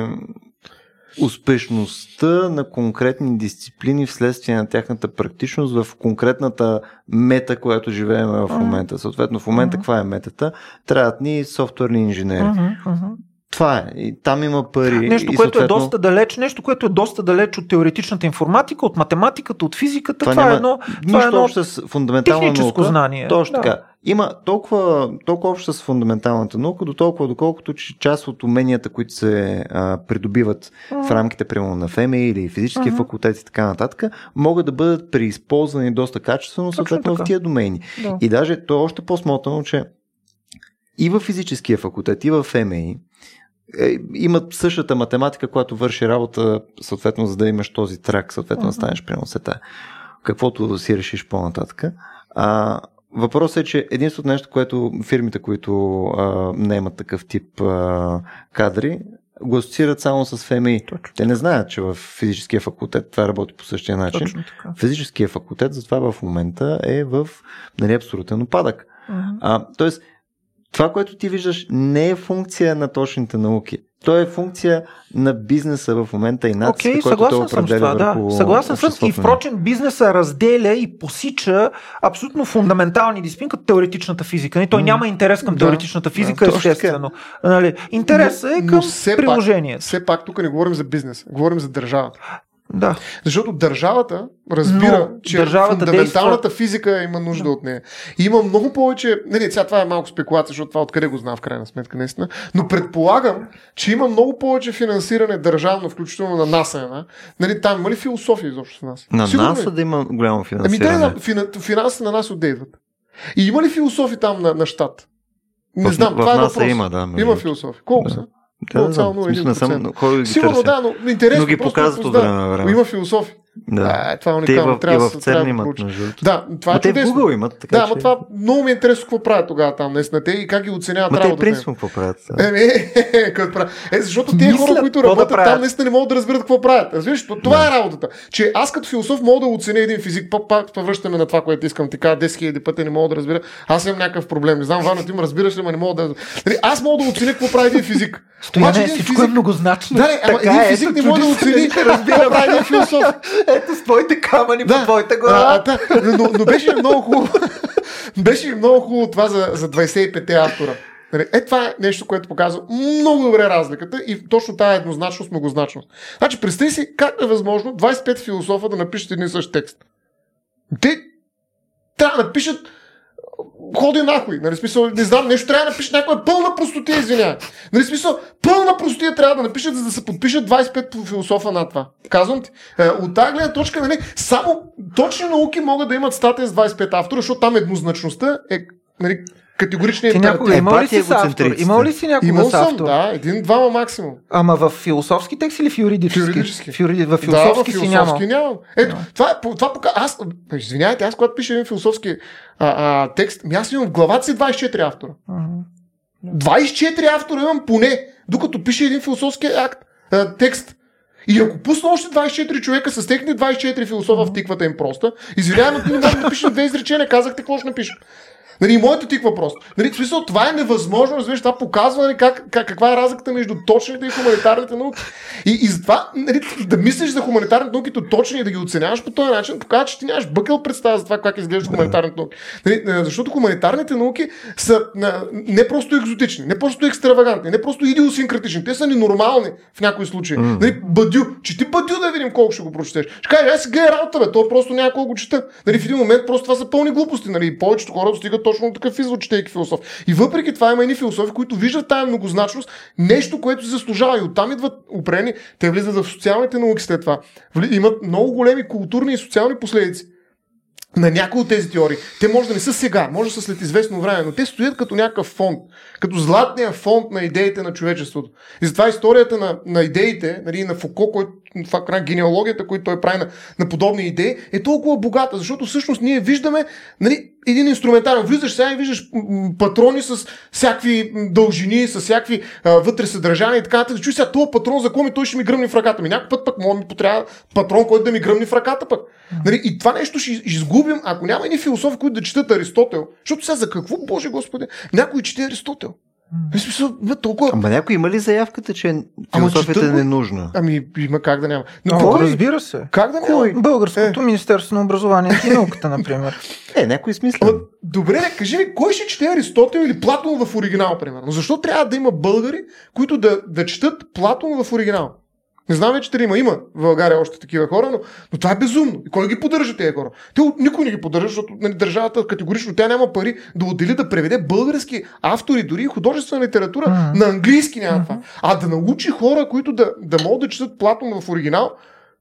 успешността на конкретни дисциплини вследствие на тяхната практичност в конкретната мета, която живеем в момента. Съответно, в момента каква е метата? Трябват ни софтуерни инженери. Това е. И там има пари. Нещо, и което е съответно- доста далеч, нещо, което е доста далеч от теоретичната информатика, от математиката, от физиката. Това, Това е няма едно, това е едно общо с фундаментална техническо наука. знание. Точно Да. така. Има толкова, толкова общо с фундаменталната наука, до толкова доколкото, че част от уменията, които се а, придобиват в рамките, примерно на ФМИ или физическия Мгм. факултет и така нататък, могат да бъдат преизползвани доста качествено, съответно в тия домейни. Да. И даже то е още по-смотано, че и в физическия факултет, и в ФМИ е, имат същата математика, която върши работа, съответно, за да имаш този трак, съответно, да Мгм. станеш примерно сета. Каквото си решиш по-нататък. А, въпросът е, че единственото нещо, което фирмите, които а, не имат такъв тип а, кадри, го асоциират само с ФМИ. Точно. Те не знаят, че в физическия факултет това работи по същия начин. Точно така. Физическия факултет затова в момента е в нали, абсолютен опадък. Мгм. А, тоест, това, което ти виждаш, не е функция на точните науки. То е функция на бизнеса в момента и натиска, Окей, който той съм с определя това, да. Съгласен съм. И впрочем, бизнеса разделя и посича абсолютно фундаментални дисциплини, като теоретичната физика. И той М. няма интерес към Да. теоретичната физика, Да, естествено. Нали, интересът е към но все пак- приложението. Все пак тук не говорим за бизнес, говорим за държавата. Да. Защото държавата разбира, Но че държавата фундаменталната физика има нужда от нея. И има много повече. Нали, сега това е малко спекулация, защото това откъде го знам в крайна сметка, наистина. Но предполагам, че има много повече финансиране държавно, включително на НАСА. Една. Нали, там има ли философия изобщо в нас? На Сигурно НАСА е. да има голямо Ами финансиране. да, да, фина, финансите на нас отде идват. И има ли философи там на, на щат? Не в, знам, в това е НАСА въпрос. има, да. Има философи. Колко Да. са? Да, да, знам. 0,01%. В смисъл, не съм ходил да ги Сигурно търся. да, но интересно. Но ги показват от време на време. Има философи. Да. А, това е Те и уникално. в, и трябва да в се- ЦЕРН трябва да имат, между другото. Да, това Ма е те в чудесно. Google имат, така Да, че... ама това много ми е интересно какво правят тогава там наистина те и как ги оценяват Ма те работата. им. принципно какво правят? Еми, е, какво правят? Е, защото тези хора, които да работят правят. там, наистина не могат да разберат какво правят. Разбираш, То- това е работата. Че аз като философ мога да оценя един физик, пак, пак връщаме на това, което искам. Ти кажа 10 000 пъти, не мога да разбера. Аз имам някакъв проблем. Не знам, Вана, ти ме разбираш ли, ма не мога да. Нали, аз мога да оценя какво прави един физик. Обаче един всичко е многозначно. Да, ама един е, физик не може да оцени какво прави един философ. Ето с твоите камъни Да. по твоята глава. а, да, но, но беше много хубаво. беше много хубаво това за, за 25-те автора. Нали, Е, това е нещо, което показва много добре разликата и точно тази еднозначност, многозначност. Значи, представи си как е възможно 25 философа да напишат един и същ текст. Те трябва да напишат ходи нахуй. Нали, смисъл, не знам, нещо трябва да напишат някаква пълна простотия, извинявай. Нали, смисъл, пълна простотия трябва да напишат, за да се подпишат 25 философа на това. Казвам ти. Е, от тази гледна точка, нали, само точни науки могат да имат статия с 25 автора, защото там еднозначността е нали, категоричния Ти някога Е, имал ли си с автор? Имал ли си някога Имал с съм, автор? да, един-двама максимум. Ама в философски текст или в юридически? В юридически. В, юриди... в да, философски в си философски нямал. нямам. Ето, това, е, това пока... Аз, извинявайте, аз когато пиша един философски а, а, текст, ми аз имам в главата си 24 автора. Мгм. 24 автора имам поне, докато пише един философски акт, а, текст. И ако пусна още 24 човека с техни 24 философа в тиквата им проста, извинявай, но ти не можеш да напишеш две изречения, казахте какво ще напиша. Нали, моята тиква просто. Нали, в смисъл, това е невъзможно, разбираш, това показва нали, как, как, каква е разликата между точните и хуманитарните науки. И, и затова нали, да мислиш за хуманитарните науки то точни и да ги оценяваш по този начин, показва, че ти нямаш бъкъл представа за това как изглеждат хуманитарните науки. Нали, защото хуманитарните науки са не просто екзотични, не просто екстравагантни, не просто идиосинкратични, те са ненормални в някои случаи. Мгм. Нали, бадю, че ти бадю да видим колко ще го прочетеш. Ще кажеш, аз си гледай работа, бе, то просто някой го чета. Нали, в един момент просто това са пълни глупости. Нали, повечето хора достигат точно такъв извод, четейки философ. И въпреки това има едни философи, които виждат тази многозначност, нещо, което се заслужава. И оттам идват упрени, те влизат в социалните науки след това. Имат много големи културни и социални последици на някои от тези теории. Те може да не са сега, може да са след известно време, но те стоят като някакъв фонд, като златния фонд на идеите на човечеството. И затова историята на, на идеите, нали, на Фуко, който факт, генеалогията, която той прави на, на подобни идеи, е толкова богата, защото всъщност ние виждаме нали, един инструментарен. Влизаш сега и виждаш патрони с всякакви дължини, с всякакви а, вътре съдържания и така нататък. Чуй сега, този патрон за ми той ще ми гръмни в ръката ми. Някой път пък може ми потрябва патрон, който да ми гръмни в ръката пък. Нали, и това нещо ще изгубим, ако няма едни философи, които да четат Аристотел. Защото сега за какво, Боже Господи, някой чете Аристотел. В смисъл, толкова... Ама някой има ли заявката, че философията Ама, е ненужна? Ами има как да няма. Но, О, разбира се. Как да няма? Българското е. Министерство на образованието и науката, например. Е, някой смисъл. Добре, кажи ми, кой ще чете Аристотел или Платон в оригинал, примерно? Защо трябва да има българи, които да, да четат Платон в оригинал? Не знам вече дали има. Има в България още такива хора, но, но това е безумно. И кой ги поддържа тези хора? Те, никой не ги поддържа, защото нали, държавата категорично тя няма пари да отдели да преведе български автори, дори и художествена литература mm-hmm. на английски няма mm-hmm. това. А да научи хора, които да, да могат да четат Платон в оригинал,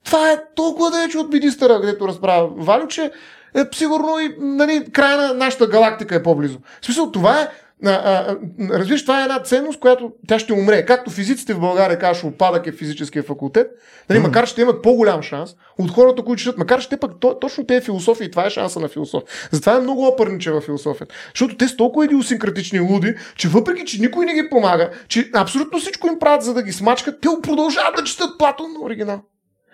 това е толкова далече от министъра, където разправя Валю, че е, сигурно и нали, края на нашата галактика е по-близо. В смисъл, това е а, а, разбираш, това е една ценност, която тя ще умре. Както физиците в България казваш, опадък е физическия факултет, нали, mm. макар ще имат по-голям шанс от хората, които четат, макар ще пък то, точно те философии, това е шанса на философия. Затова е много опърниче в философията. Защото те са толкова идиосинкратични луди, че въпреки, че никой не ги помага, че абсолютно всичко им правят, за да ги смачкат, те продължават да четат Платон на оригинал.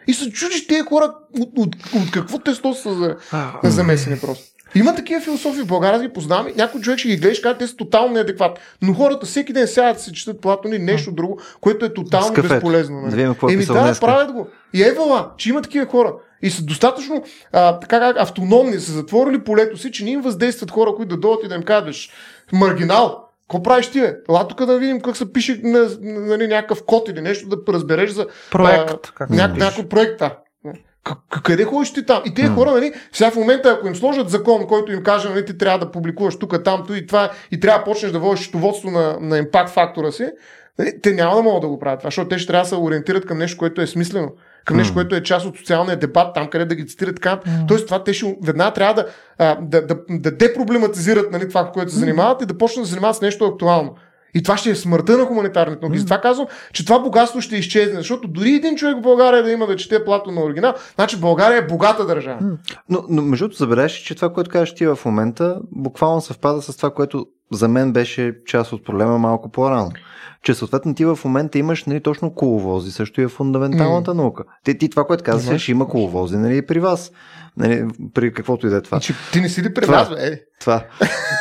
И се чудиш тези хора от, от, от, от какво тесто са за, замесени просто. Има такива философии в България, аз ги познавам. Някой човек ще ги гледаш, казва, те са тотално неадекватни. Но хората всеки ден сядат да се четат Платон и нещо друго, което е тотално безполезно. Нали? Е Еми да, правят го. И евала, че има такива хора. И са достатъчно а, така как автономни, са затворили полето си, че не им въздействат хора, които да дойдат и да им кажеш маргинал. Какво правиш ти, бе? Ела тук да видим как се пише на, на, на, на някакъв код или нещо, да разбереш за проект. А, няк, някой проект. Да. Къде ходиш ти там? И тези хора, нали, сега в момента, ако им сложат закон, който им каже, нали, ти трябва да публикуваш тук, там, и това, и трябва да почнеш да водиш счетоводство на, на импакт фактора си, нали, те няма да могат да го правят това, защото те ще трябва да се ориентират към нещо, което е смислено, към нещо, което е част от социалния дебат, там къде да ги цитират така. Mm. Тоест, това те ще веднага трябва да, да, да, да депроблематизират нали, това, което се занимават и да почнат да се занимават с нещо актуално. И това ще е смъртта на хуманитарните науки. Mm. Затова казвам, че това богатство ще изчезне, защото дори един човек в България да има да чете плато на оригинал, значи България е богата държава. Mm. Но, но между другото, забележиш, че това, което кажеш ти в момента, буквално съвпада с това, което за мен беше част от проблема малко по-рано че съответно ти в момента имаш нали, точно коловози, също и е фундаменталната mm. наука. Ти, ти това, което казваш, ще има коловози нали, при вас. Нали, при каквото и да е това. Че, ти не си ли при това, нас, бе? Това.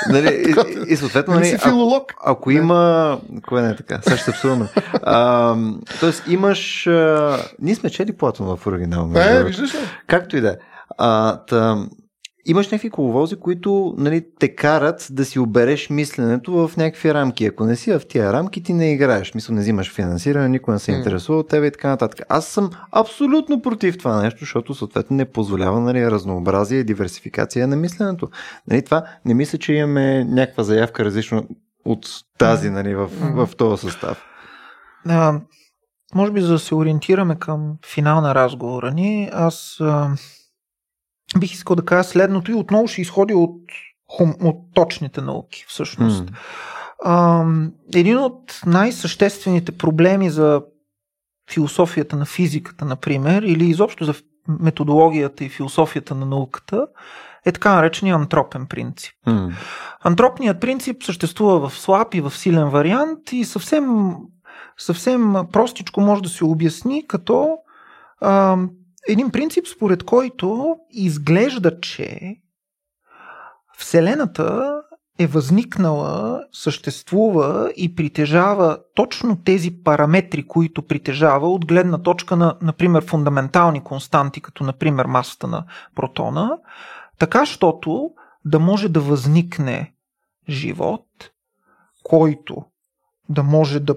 нали, и, и, съответно, нали, филолог. А, ако има... Кое не е така? Сега ще абсурдно. тоест имаш... А... Ние сме чели Платон в оригинал. Е, виждаш ли? Както и да е имаш някакви коловози, които нали, те карат да си обереш мисленето в някакви рамки. Ако не си в тия рамки, ти не играеш. Мисля, не взимаш финансиране, никой не се интересува от тебе и така нататък. Аз съм абсолютно против това нещо, защото съответно не позволява нали, разнообразие и диверсификация на мисленето. Нали, това не мисля, че имаме някаква заявка различно от тази нали, в, в, в този състав. А, може би за да се ориентираме към финал на разговора ни, аз бих искал да кажа следното и отново ще изходи от, от точните науки, всъщност. Mm. А, един от най-съществените проблеми за философията на физиката, например, или изобщо за методологията и философията на науката, е така наречения антропен принцип. Mm. Антропният принцип съществува в слаб и в силен вариант и съвсем, съвсем простичко може да се обясни като а, един принцип, според който изглежда, че Вселената е възникнала, съществува и притежава точно тези параметри, които притежава от гледна точка на, например, фундаментални константи, като, например, масата на протона, така, щото да може да възникне живот, който да може да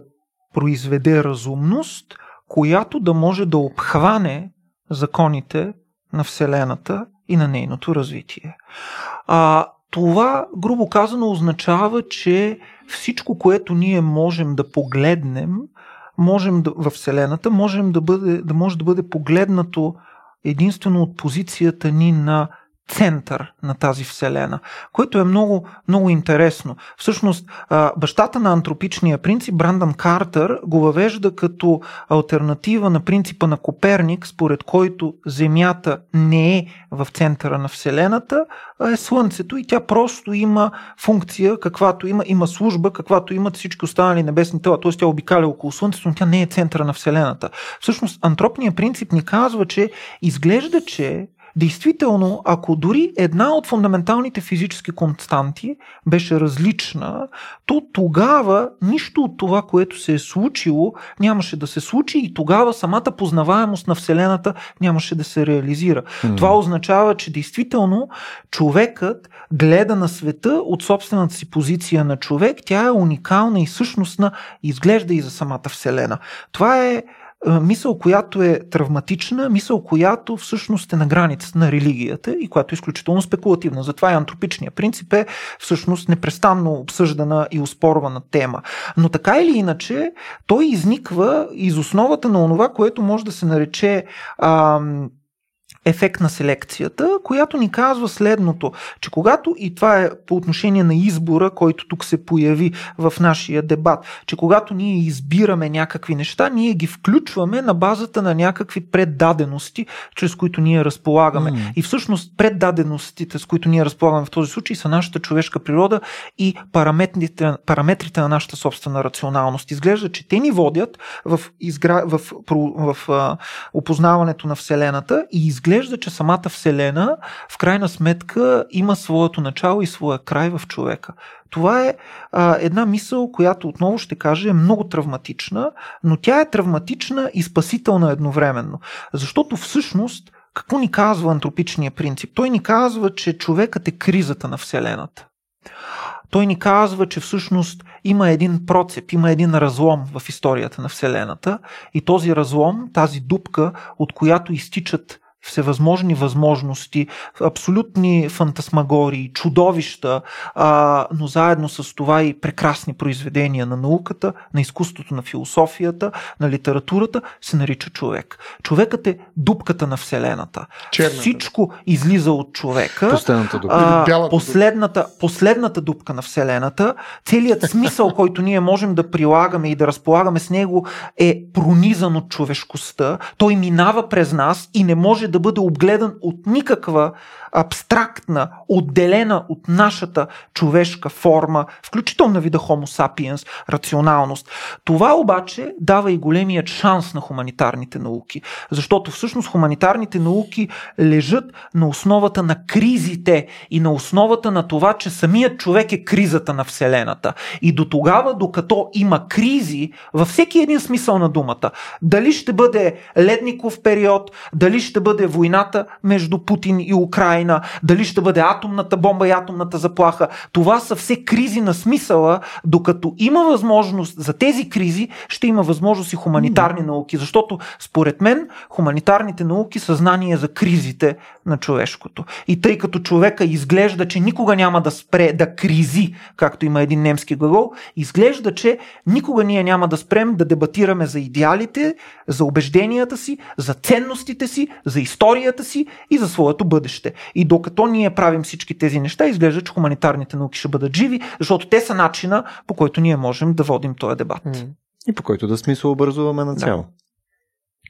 произведе разумност, която да може да обхване законите на Вселената и на нейното развитие. А, това, грубо казано, означава, че всичко, което ние можем да погледнем можем да, в Вселената, можем да, бъде, да може да бъде погледнато единствено от позицията ни на център на тази вселена, което е много, много интересно. Всъщност, бащата на антропичния принцип, Брандън Картер, го въвежда като альтернатива на принципа на Коперник, според който Земята не е в центъра на Вселената, а е Слънцето и тя просто има функция, каквато има, има служба, каквато имат всички останали небесни тела, т.е. тя обикаля около Слънцето, но тя не е центъра на Вселената. Всъщност, антропният принцип ни казва, че изглежда, че Действително, ако дори една от фундаменталните физически константи беше различна, то тогава нищо от това, което се е случило, нямаше да се случи и тогава самата познаваемост на Вселената нямаше да се реализира. Mm. Това означава, че действително човекът гледа на света от собствената си позиция на човек. Тя е уникална и същностна, изглежда и за самата Вселена. Това е мисъл, която е травматична, мисъл, която всъщност е на границата на религията и която е изключително спекулативна. Затова и антропичният принцип е всъщност непрестанно обсъждана и успорвана тема. Но така или иначе, той изниква из основата на онова, което може да се нарече ам, ефект на селекцията, която ни казва следното, че когато, и това е по отношение на избора, който тук се появи в нашия дебат, че когато ние избираме някакви неща, ние ги включваме на базата на някакви преддадености, чрез които ние разполагаме. Mm. И всъщност преддаденостите, с които ние разполагаме в този случай, са нашата човешка природа и параметрите, параметрите на нашата собствена рационалност. Изглежда, че те ни водят в, изгра... в, в, в, в опознаването на Вселената и изглежда изглежда, че самата Вселена в крайна сметка има своето начало и своя край в човека. Това е а, една мисъл, която отново ще кажа е много травматична, но тя е травматична и спасителна едновременно. Защото всъщност какво ни казва антропичния принцип? Той ни казва, че човекът е кризата на Вселената. Той ни казва, че всъщност има един процеп, има един разлом в историята на Вселената и този разлом, тази дупка, от която изтичат всевъзможни възможности, абсолютни фантасмагории, чудовища, а, но заедно с това и прекрасни произведения на науката, на изкуството, на философията, на литературата, се нарича човек. Човекът е дупката на Вселената. Черната. Всичко излиза от човека. Последната дупка. А, последната, последната дупка на Вселената, целият смисъл, който ние можем да прилагаме и да разполагаме с него е пронизан от човешкостта. Той минава през нас и не може да бъде обгледан от никаква абстрактна, отделена от нашата човешка форма, включително на вида Homo sapiens, рационалност. Това обаче дава и големият шанс на хуманитарните науки, защото всъщност хуманитарните науки лежат на основата на кризите и на основата на това, че самият човек е кризата на Вселената. И до тогава, докато има кризи, във всеки един смисъл на думата, дали ще бъде ледников период, дали ще бъде войната между Путин и Украина, дали ще бъде атомната бомба и атомната заплаха. Това са все кризи на смисъла, докато има възможност за тези кризи, ще има възможност и хуманитарни mm-hmm. науки, защото според мен хуманитарните науки са знание за кризите на човешкото. И тъй като човека изглежда, че никога няма да спре да кризи, както има един немски глагол, изглежда, че никога ние няма да спрем да дебатираме за идеалите, за убежденията си, за ценностите си, за историята си и за своето бъдеще. И докато ние правим всички тези неща, изглежда, че хуманитарните науки ще бъдат живи, защото те са начина по който ние можем да водим този дебат. И по който да смисъл образуваме на цяло. Да.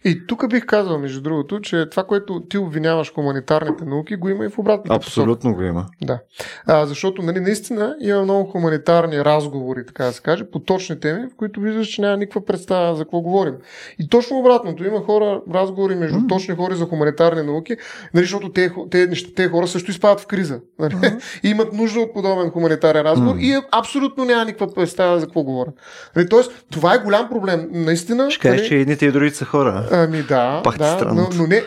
И тук бих казал, между другото, че това, което ти обвиняваш хуманитарните науки, го има и в обратната Абсолютно посока. го има. Да. А, защото, нали, наистина има много хуманитарни разговори, така да се каже, по точни теми, в които виждаш, че няма никаква представа за какво говорим. И точно обратното, има хора, разговори между mm-hmm. точни хора за хуманитарни науки, нали, защото те, те, те, те хора също изпадат в криза. Нали? Mm-hmm. и имат нужда от подобен хуманитарен разговор mm-hmm. и абсолютно няма никаква представа за какво говорят. Нали, тоест, това е голям проблем. Наистина. Ще кажеш, нали... че едните и другите са хора. Ами да, Пак да но, но не,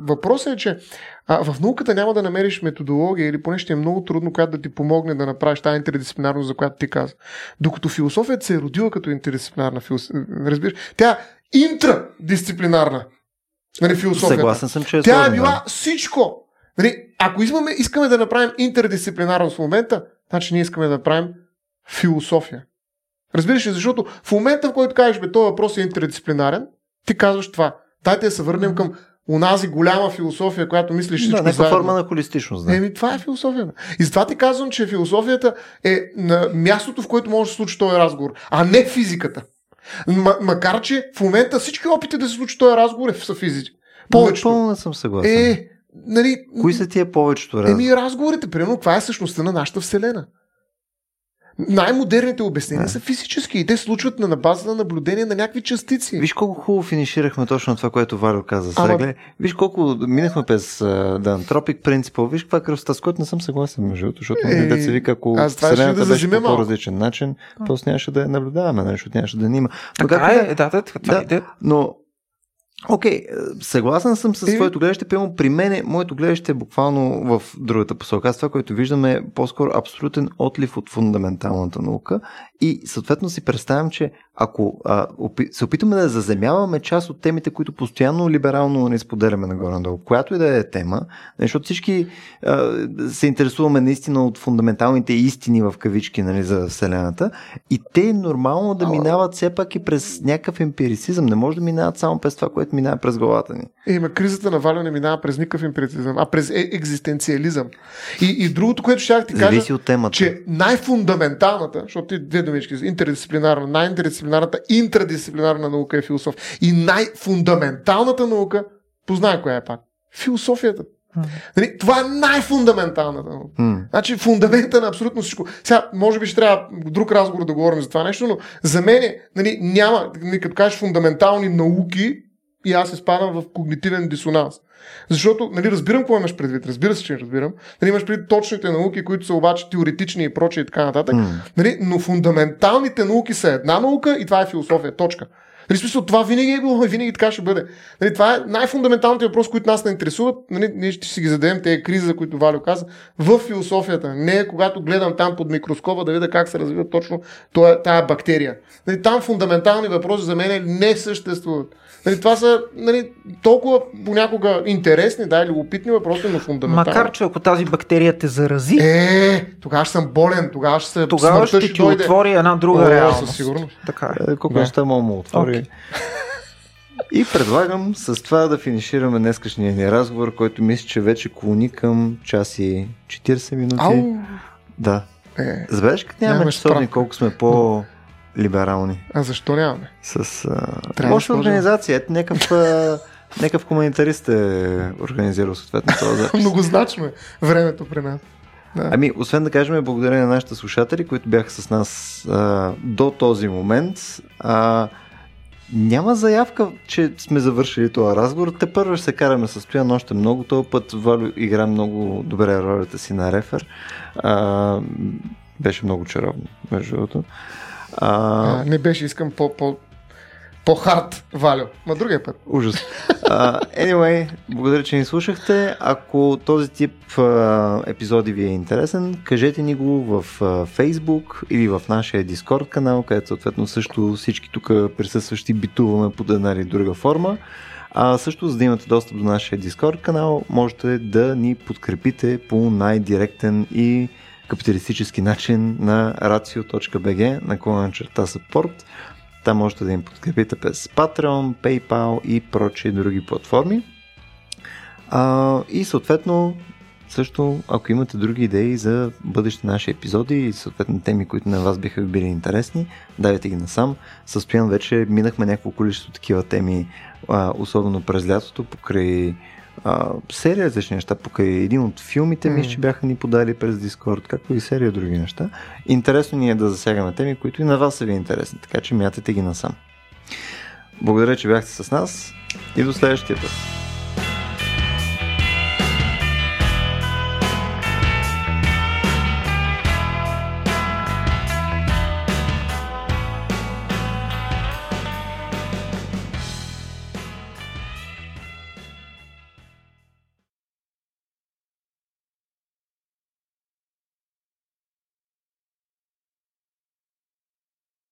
въпросът е, че а, в науката няма да намериш методология или поне ще е много трудно, която да ти помогне да направиш тази интердисциплинарност, за която ти каза. Докато философията се е родила като интердисциплинарна философия, разбираш, тя е интрадисциплинарна. Нали, философията. Съгласен съм, че е Тя е била всичко. Нали, ако искаме, искаме да направим интердисциплинарност в момента, значи ние искаме да направим философия. Разбираш ли, защото в момента, в който кажеш, бе, този въпрос е интердисциплинарен, ти казваш това. Дайте да се върнем към Унази голяма философия, която мислиш всичко Да, някаква заедно. форма на холистичност. Да. Еми, това е философията. И затова ти казвам, че философията е на мястото, в което може да се случи този разговор, а не физиката. М- макар, че в момента всички опити да се случи този разговор е са физици. Повечето. Напълно не съм съгласен. Е, нали, Кои са тия повечето разговори? Еми разговорите, примерно, каква е същността на нашата Вселена? Най-модерните обяснения Да. са физически и те случват на, на база на наблюдение на някакви частици. Виж колко хубаво финиширахме точно това, което Валю каза. Сега, Ама- виж колко минахме през uh, The Anthropic Principle. Виж каква красота, с което не съм съгласен, между другото, защото Е, е, да се вика, ако аз Вселената да беше по по-различен начин, просто нямаше да я наблюдаваме, нали, защото нямаше да ни има. Така да е, да, да, Да. е идея. Но, окей, е, съгласен съм с Е. твоето гледаще. Прямо при мен, моето гледаще е буквално в другата посока. Аз това, което виждам е по-скоро абсолютен отлив от фундаменталната наука и съответно си представям, че ако а, опи, се опитаме да заземяваме част от темите, които постоянно либерално не споделяме нагоре-надолу, която и да е тема, защото всички а, се интересуваме наистина от фундаменталните истини в кавички нали, за Вселената и те е нормално да минават все пак и през някакъв емпирицизъм. Не може да минават само през това, което минава през главата ни. Е, ма кризата на Валю не минава през никакъв емпирицизъм, а през е- екзистенциализъм. И, и другото, което ще ти кажа, Зависи от темата. че най-фундаменталната, защото ти думички, интердисциплинарна, най-интердисциплинарната, интрадисциплинарна наука е философ. И най-фундаменталната наука, познай коя е пак, философията. Нали, това е най-фундаменталната наука. М. Значи фундамента на абсолютно всичко. Сега, може би ще трябва друг разговор да говорим за това нещо, но за мен нали, няма, нали, като кажеш фундаментални науки, и аз изпадам в когнитивен дисонанс. Защото, нали, разбирам какво имаш предвид, разбира се, че разбирам. Нали, имаш предвид точните науки, които са обаче теоретични и прочие и така нататък. М. Нали, но фундаменталните науки са една наука и това е философия. Точка. Нали, смисъл, това винаги е било и винаги така ще бъде. Нали, това е най-фундаменталните въпроси, които нас не интересуват. Нали, ние ще си ги зададем, тези кризи, за които Валю каза, в философията. Не е когато гледам там под микроскопа да видя как се развива точно тоя, тая бактерия. Нали, там фундаментални въпроси за мен не съществуват. Нали, това са нали, толкова понякога интересни, да, или опитни въпроси, но фундаментални. Макар, че ако тази бактерия те зарази, Е, тогава ще съм болен, тогава ще се тогава смъртта ще ти отвори една друга О, реалност. със сигурност. Така е. Е, Колко неща мога му отвори. И предлагам с това да финишираме днескашния ни разговор, който мисля, че вече клони към час и 40 минути. Ау! Да. Е, Забележиш, като нямаме Нямаме колко сме по-либерални. а защо нямаме? С а... лоша организация. Ето някакъв, а... някакъв хуманитарист е организирал съответно този запис. Многозначно е времето при нас. Да. Ами, освен да кажем благодарение на нашите слушатели, които бяха с нас а, до този момент, а, няма заявка, че сме завършили този разговор. Те първо ще се караме с Стоян още много. Този път Валю игра много добре ролята си на рефер. А, беше много чаровно, между другото. А, А, не беше, искам по, по, по-хард, Валю. Ма другия път. Ужас. Uh, anyway, благодаря, че ни слушахте. Ако този тип uh, епизоди ви е интересен, кажете ни го в uh, Facebook или в нашия Discord канал, където съответно също всички тук присъстващи битуваме под една или друга форма. А също, за да имате достъп до нашия Discord канал, можете да ни подкрепите по най-директен и капиталистически начин на racio.bg на клона черта support. Там можете да им подкрепите през Patreon, PayPal и прочие други платформи. А, и съответно, също, ако имате други идеи за бъдещи наши епизоди и съответно теми, които на вас биха били интересни, давайте ги насам. Състоян вече минахме някакво количество такива теми, а, особено през лятото, покрай а, серия различни неща, покрай един от филмите ми, че бяха ни подали през Discord, както и серия други неща. Интересно ни е да засягаме теми, които и на вас са ви интересни, така че мятате ги насам. Благодаря, че бяхте с нас и до следващия път.